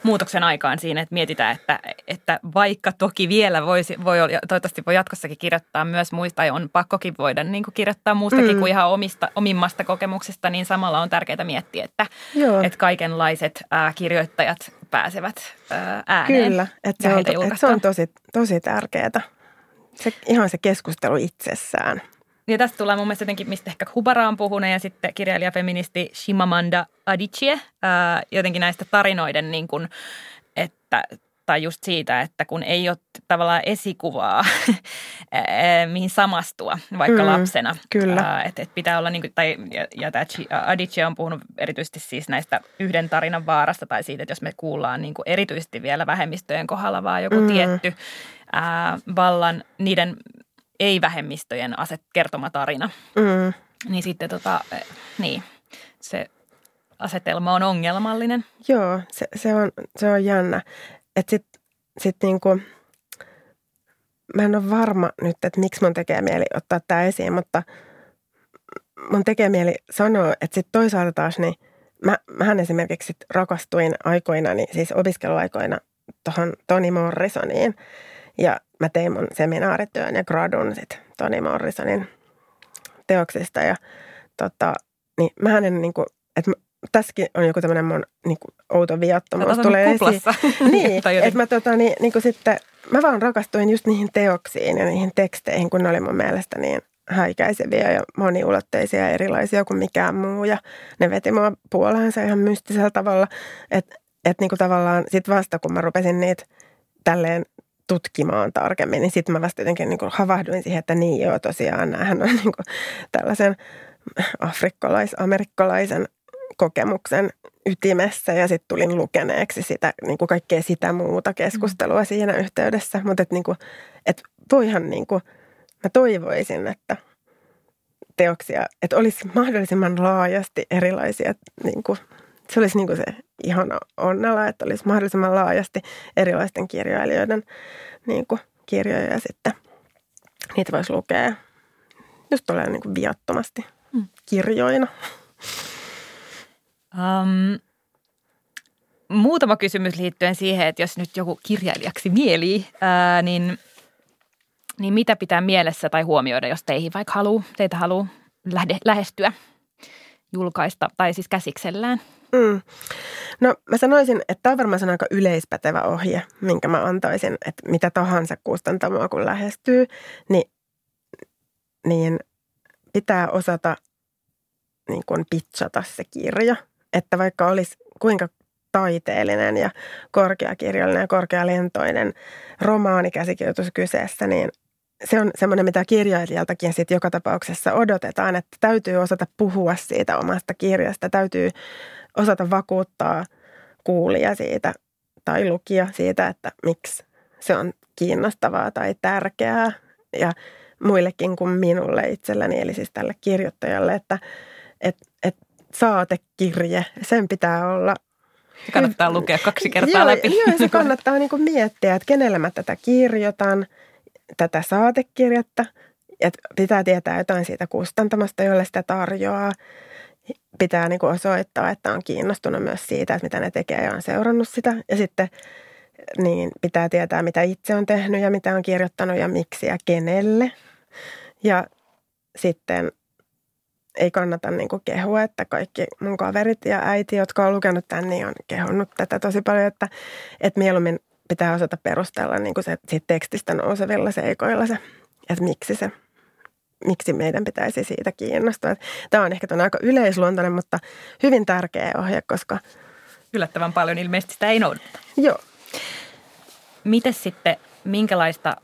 muutoksen aikaan siinä, että mietitään, että, että vaikka toki vielä voisi, voi toivottavasti voi jatkossakin kirjoittaa myös muista, tai on pakkokin voida niin kuin kirjoittaa muustakin Mm. kuin ihan omista, omimmasta kokemuksesta, niin samalla on tärkeää miettiä, että, Joo. että kaikenlaiset ää, kirjoittajat pääsevät ää, ääneen. Kyllä, että ja se, on, että se on tosi, tosi tärkeää. Se, ihan se keskustelu itsessään. Ja tästä tulee mun mielestä jotenkin, mistä ehkä Hubara on puhunut ja sitten kirjailijafeministi Shimamanda Adichie, ää, jotenkin näistä tarinoiden niin kuin, että tai just siitä, että kun ei ole tavallaan esikuvaa, [LAUGHS] mihin samastua vaikka Mm, lapsena. kyllä. Että et pitää olla, niin kuin, tai, ja, ja tämä Chi- Adichie on puhunut erityisesti siis näistä yhden tarinan vaarasta tai siitä, että jos me kuullaan niin kuin erityisesti vielä vähemmistöjen kohdalla vaan joku mm. tietty ää, vallan, niiden ei-vähemmistöjen aset kertoma tarina, Mm. niin sitten tota, eh, niin, se asetelma on ongelmallinen. Joo, se, se, on, se on jännä. Että sit, sit niinku, mä en ole varma nyt, että miksi mun tekee mieli ottaa tämä esiin, mutta mun tekee mieli sanoa, että sitten toisaalta taas niin mä, mähän esimerkiksi sit rakastuin aikoinani, siis opiskeluaikoina tuohon Toni Morrisoniin. Ja mä tein mun seminaarityön ja gradun sitten Toni Morrisonin teoksista. Ja tota, niin mähän en niinku, että mä, tässäkin on joku tämmöinen mun niin kuin, outo viattomuus tulee esiin. [LAUGHS] [LAUGHS] niin, että mä, tota, niin, niin kuin sitten, mä vaan rakastuin just niihin teoksiin ja niihin teksteihin, kun ne oli mun mielestä niin häikäiseviä ja moniulotteisia ja erilaisia kuin mikään muu. Ja ne veti mua puoleensa ihan mystisellä tavalla, että et niinku tavallaan sit vasta kun mä rupesin niitä tälleen tutkimaan tarkemmin, niin sitten mä vasta jotenkin niinku havahduin siihen, että niin joo tosiaan, näähän on niinku tällaisen afrikkalais-amerikkalaisen kokemuksen ytimessä ja sitten tulin lukeneeksi sitä, niin kuin kaikkea sitä muuta keskustelua mm. siinä yhteydessä. Mutta että niin kuin, et voihan niin kuin, mä toivoisin, että teoksia, että olisi mahdollisimman laajasti erilaisia, niin kuin, se olisi niin kuin se ihana onnella, että olisi mahdollisimman laajasti erilaisten kirjailijoiden niin kuin, kirjoja ja sitten niitä voisi lukea just tulee niin kuin viattomasti mm. kirjoina. Um, muutama kysymys liittyen siihen, että jos nyt joku kirjailijaksi mielii, ää, niin, niin mitä pitää mielessä tai huomioida, jos teihin vaikka haluaa, teitä haluaa lähde, lähestyä, julkaista tai siis käsiksellään? Mm. No mä sanoisin, että tämä on varmaan aika yleispätevä ohje, minkä mä antaisin, että mitä tahansa kustantamoa kun lähestyy, niin, niin pitää osata niin kuin pitchata se kirja – että vaikka olisi kuinka taiteellinen ja korkeakirjallinen ja korkealentoinen romaanikäsikirjoitus kyseessä, niin se on semmoinen, mitä kirjailijaltakin sitten joka tapauksessa odotetaan, että täytyy osata puhua siitä omasta kirjasta, täytyy osata vakuuttaa kuulija siitä tai lukija siitä, että miksi se on kiinnostavaa tai tärkeää ja muillekin kuin minulle itselläni, eli siis tälle kirjoittajalle, että et, et saatekirje, sen pitää olla se kannattaa lukea kaksi kertaa joo, läpi. Joo, se kannattaa niin kuin miettiä, että kenelle mä tätä kirjoitan, tätä saatekirjettä. Että pitää tietää jotain siitä kustantamasta, jolle sitä tarjoaa. Pitää niin kuin osoittaa, että on kiinnostunut myös siitä, että mitä ne tekee ja on seurannut sitä. Ja sitten niin pitää tietää, mitä itse on tehnyt ja mitä on kirjoittanut ja miksi ja kenelle. Ja sitten ei kannata niin kuin kehua, että kaikki mun kaverit ja äiti, jotka on lukenut tämän, niin on kehunut tätä tosi paljon, että, että mieluummin pitää osata perustella niin kuin se, siitä tekstistä nousevilla seikoilla se, että miksi se miksi meidän pitäisi siitä kiinnostua. Tämä on ehkä ton aika yleisluontoinen, mutta hyvin tärkeä ohje, koska... Yllättävän paljon ilmeisesti sitä ei noudata. Joo. Miten sitten, minkälaista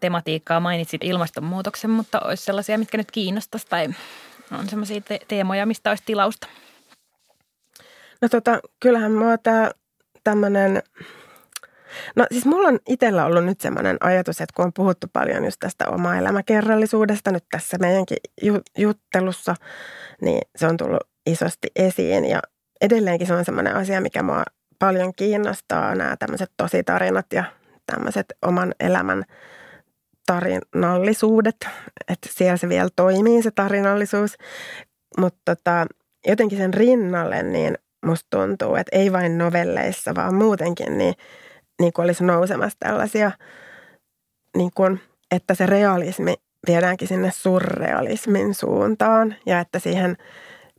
tematiikkaa mainitsit ilmastonmuutoksen, mutta olisi sellaisia, mitkä nyt kiinnostaisi tai on semmoisia te- teemoja, mistä olisi tilausta? No tota, kyllähän mua tämä tämmöinen, no siis mulla on itsellä ollut nyt semmoinen ajatus, että kun on puhuttu paljon just tästä omaa elämäkerrallisuudesta nyt tässä meidänkin ju- juttelussa, niin se on tullut isosti esiin. Ja edelleenkin se on semmoinen asia, mikä mua paljon kiinnostaa, nämä tämmöiset tositarinat ja tämmöiset oman elämän tarinallisuudet, että siellä se vielä toimii se tarinallisuus, mutta tota, jotenkin sen rinnalle niin musta tuntuu, että ei vain novelleissa, vaan muutenkin niin, niin kuin olisi nousemassa tällaisia, niin kuin, että se realismi viedäänkin sinne surrealismin suuntaan ja että siihen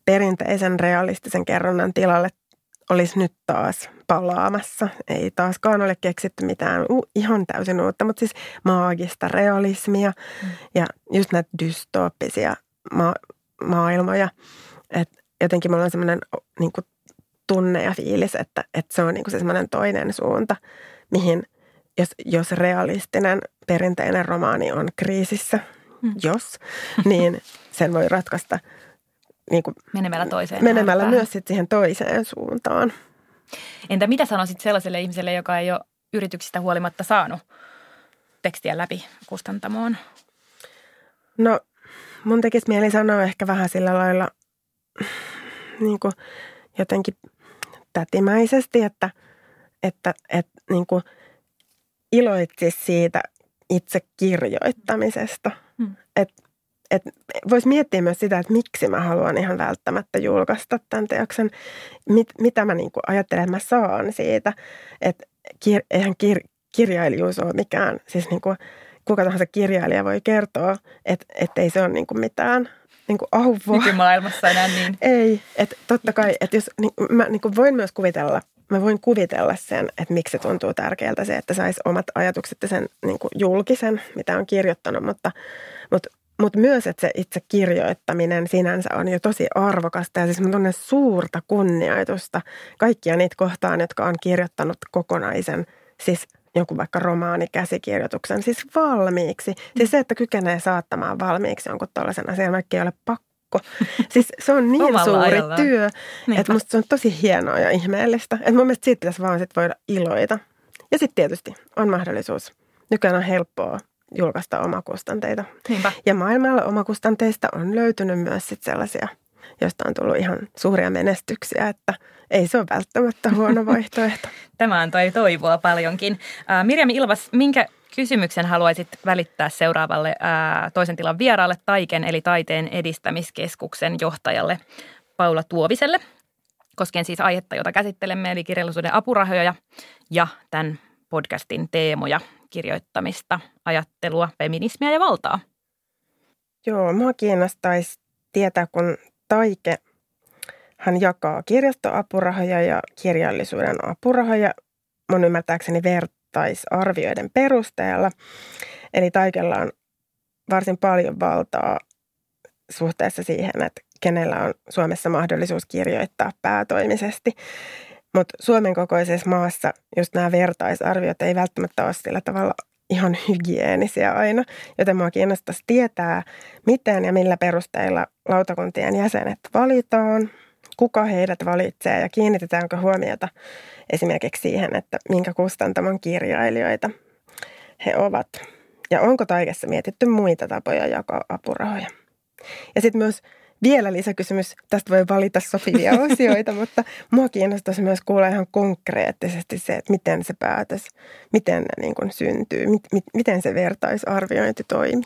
perinteisen realistisen kerronnan tilalle olisi nyt taas palaamassa. Ei taaskaan ole keksitty mitään uh, ihan täysin uutta, mutta siis maagista realismia mm. ja just näitä dystooppisia ma- maailmoja. Et jotenkin mulla on semmoinen niin tunne ja fiilis, että, että se on niin se semmoinen toinen suunta, mihin jos, jos realistinen perinteinen romaani on kriisissä, mm. jos, niin [LAUGHS] sen voi ratkaista – niin kuin menemällä toiseen Menemällä myös sit siihen toiseen suuntaan. Entä mitä sanoisit sellaiselle ihmiselle, joka ei ole yrityksistä huolimatta saanut tekstiä läpi kustantamoon? No, mun tekisi mieli sanoa ehkä vähän sillä lailla niin kuin jotenkin tätimäisesti, että, että, että niin kuin iloitsisi siitä itse kirjoittamisesta. Hmm. Että että voisi miettiä myös sitä, että miksi mä haluan ihan välttämättä julkaista tämän teoksen. Mit, mitä mä niin kuin ajattelen, että mä saan siitä. Että kir, eihän kir, kirjailijuus ole mikään, siis niin kuin kuka tahansa kirjailija voi kertoa, että, ei se ole niin kuin mitään niin kuin auvoa. Nykymaailmassa enää niin. [LAUGHS] Ei, että totta kai, että jos niin, mä niin kuin voin myös kuvitella, mä voin kuvitella sen, että miksi se tuntuu tärkeältä se, että saisi omat ajatukset ja sen niin kuin julkisen, mitä on kirjoittanut, mutta, mutta mutta myös, että se itse kirjoittaminen sinänsä on jo tosi arvokasta ja siis mä tunnen suurta kunnioitusta kaikkia niitä kohtaan, jotka on kirjoittanut kokonaisen, siis jonkun vaikka romaanikäsikirjoituksen, siis valmiiksi. Siis se, että kykenee saattamaan valmiiksi jonkun tällaisen asian, vaikka ei ole pakko. [LAUGHS] Siis se on niin Omalla suuri ajallaan. työ, Niinpä. että musta se on tosi hienoa ja ihmeellistä. Että mun mielestä siitä pitäisi vaan sit voida iloita. Ja sitten tietysti on mahdollisuus. Nykyään on helppoa julkaista omakustanteita. Niinpä. Ja maailmalla omakustanteista on löytynyt myös sit sellaisia, joista on tullut ihan suuria menestyksiä, että ei se ole välttämättä huono [LAUGHS] vaihtoehto. Tämä antoi toivoa paljonkin. Äh, Mirjam Ilvas, minkä kysymyksen haluaisit välittää seuraavalle äh, toisen tilan vieraalle Taiken eli Taiteen edistämiskeskuksen johtajalle Paula Tuoviselle? Koskien siis aihetta, jota käsittelemme, eli kirjallisuuden apurahoja ja tämän podcastin teemoja kirjoittamista, ajattelua, feminismiä ja valtaa? Joo, mua kiinnostaisi tietää, kun Taike hän jakaa kirjastoapurahoja ja kirjallisuuden apurahoja mun ymmärtääkseni vertaisarvioiden perusteella. Eli Taikella on varsin paljon valtaa suhteessa siihen, että kenellä on Suomessa mahdollisuus kirjoittaa päätoimisesti. Mutta Suomen kokoisessa maassa just nämä vertaisarviot ei välttämättä ole sillä tavalla ihan hygienisiä aina, joten mua kiinnostaisi tietää, miten ja millä perusteilla lautakuntien jäsenet valitaan, kuka heidät valitsee ja kiinnitetäänkö huomiota esimerkiksi siihen, että minkä kustantamon kirjailijoita he ovat. Ja onko taikessa mietitty muita tapoja jakaa apurahoja. Ja sitten myös vielä lisäkysymys, tästä voi valita sopivia osioita, [LAUGHS] mutta mua kiinnostaisi myös kuulla ihan konkreettisesti se, että miten se päätös, miten ne niin kuin syntyy, mit, mit, miten se vertaisarviointi toimii.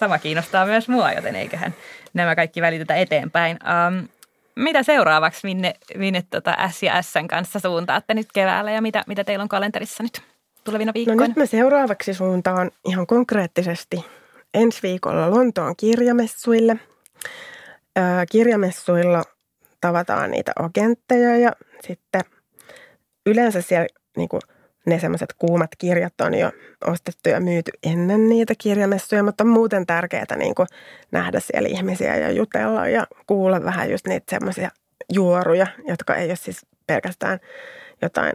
Sama kiinnostaa myös mua, joten eiköhän nämä kaikki välitetä eteenpäin. Um, mitä seuraavaksi, minne, minne tota S ja Sn kanssa suuntaatte nyt keväällä ja mitä, mitä teillä on kalenterissa nyt tulevina viikkoina? No nyt me seuraavaksi suuntaan ihan konkreettisesti ensi viikolla Lontoon kirjamessuille – kirjamessuilla tavataan niitä agentteja ja sitten yleensä siellä niin kuin ne semmoiset kuumat kirjat on jo ostettu ja myyty ennen niitä kirjamessuja, mutta on muuten tärkeää niin kuin nähdä siellä ihmisiä ja jutella ja kuulla vähän just niitä semmoisia juoruja, jotka ei ole siis pelkästään jotain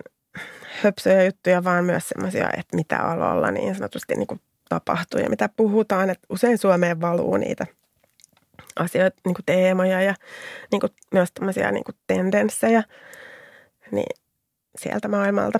höpsöjä juttuja, vaan myös semmoisia, että mitä alalla niin sanotusti niin kuin tapahtuu ja mitä puhutaan. Että usein Suomeen valuu niitä – asioita, niin kuin teemoja ja niin kuin myös tämmöisiä niin kuin tendenssejä niin sieltä maailmalta.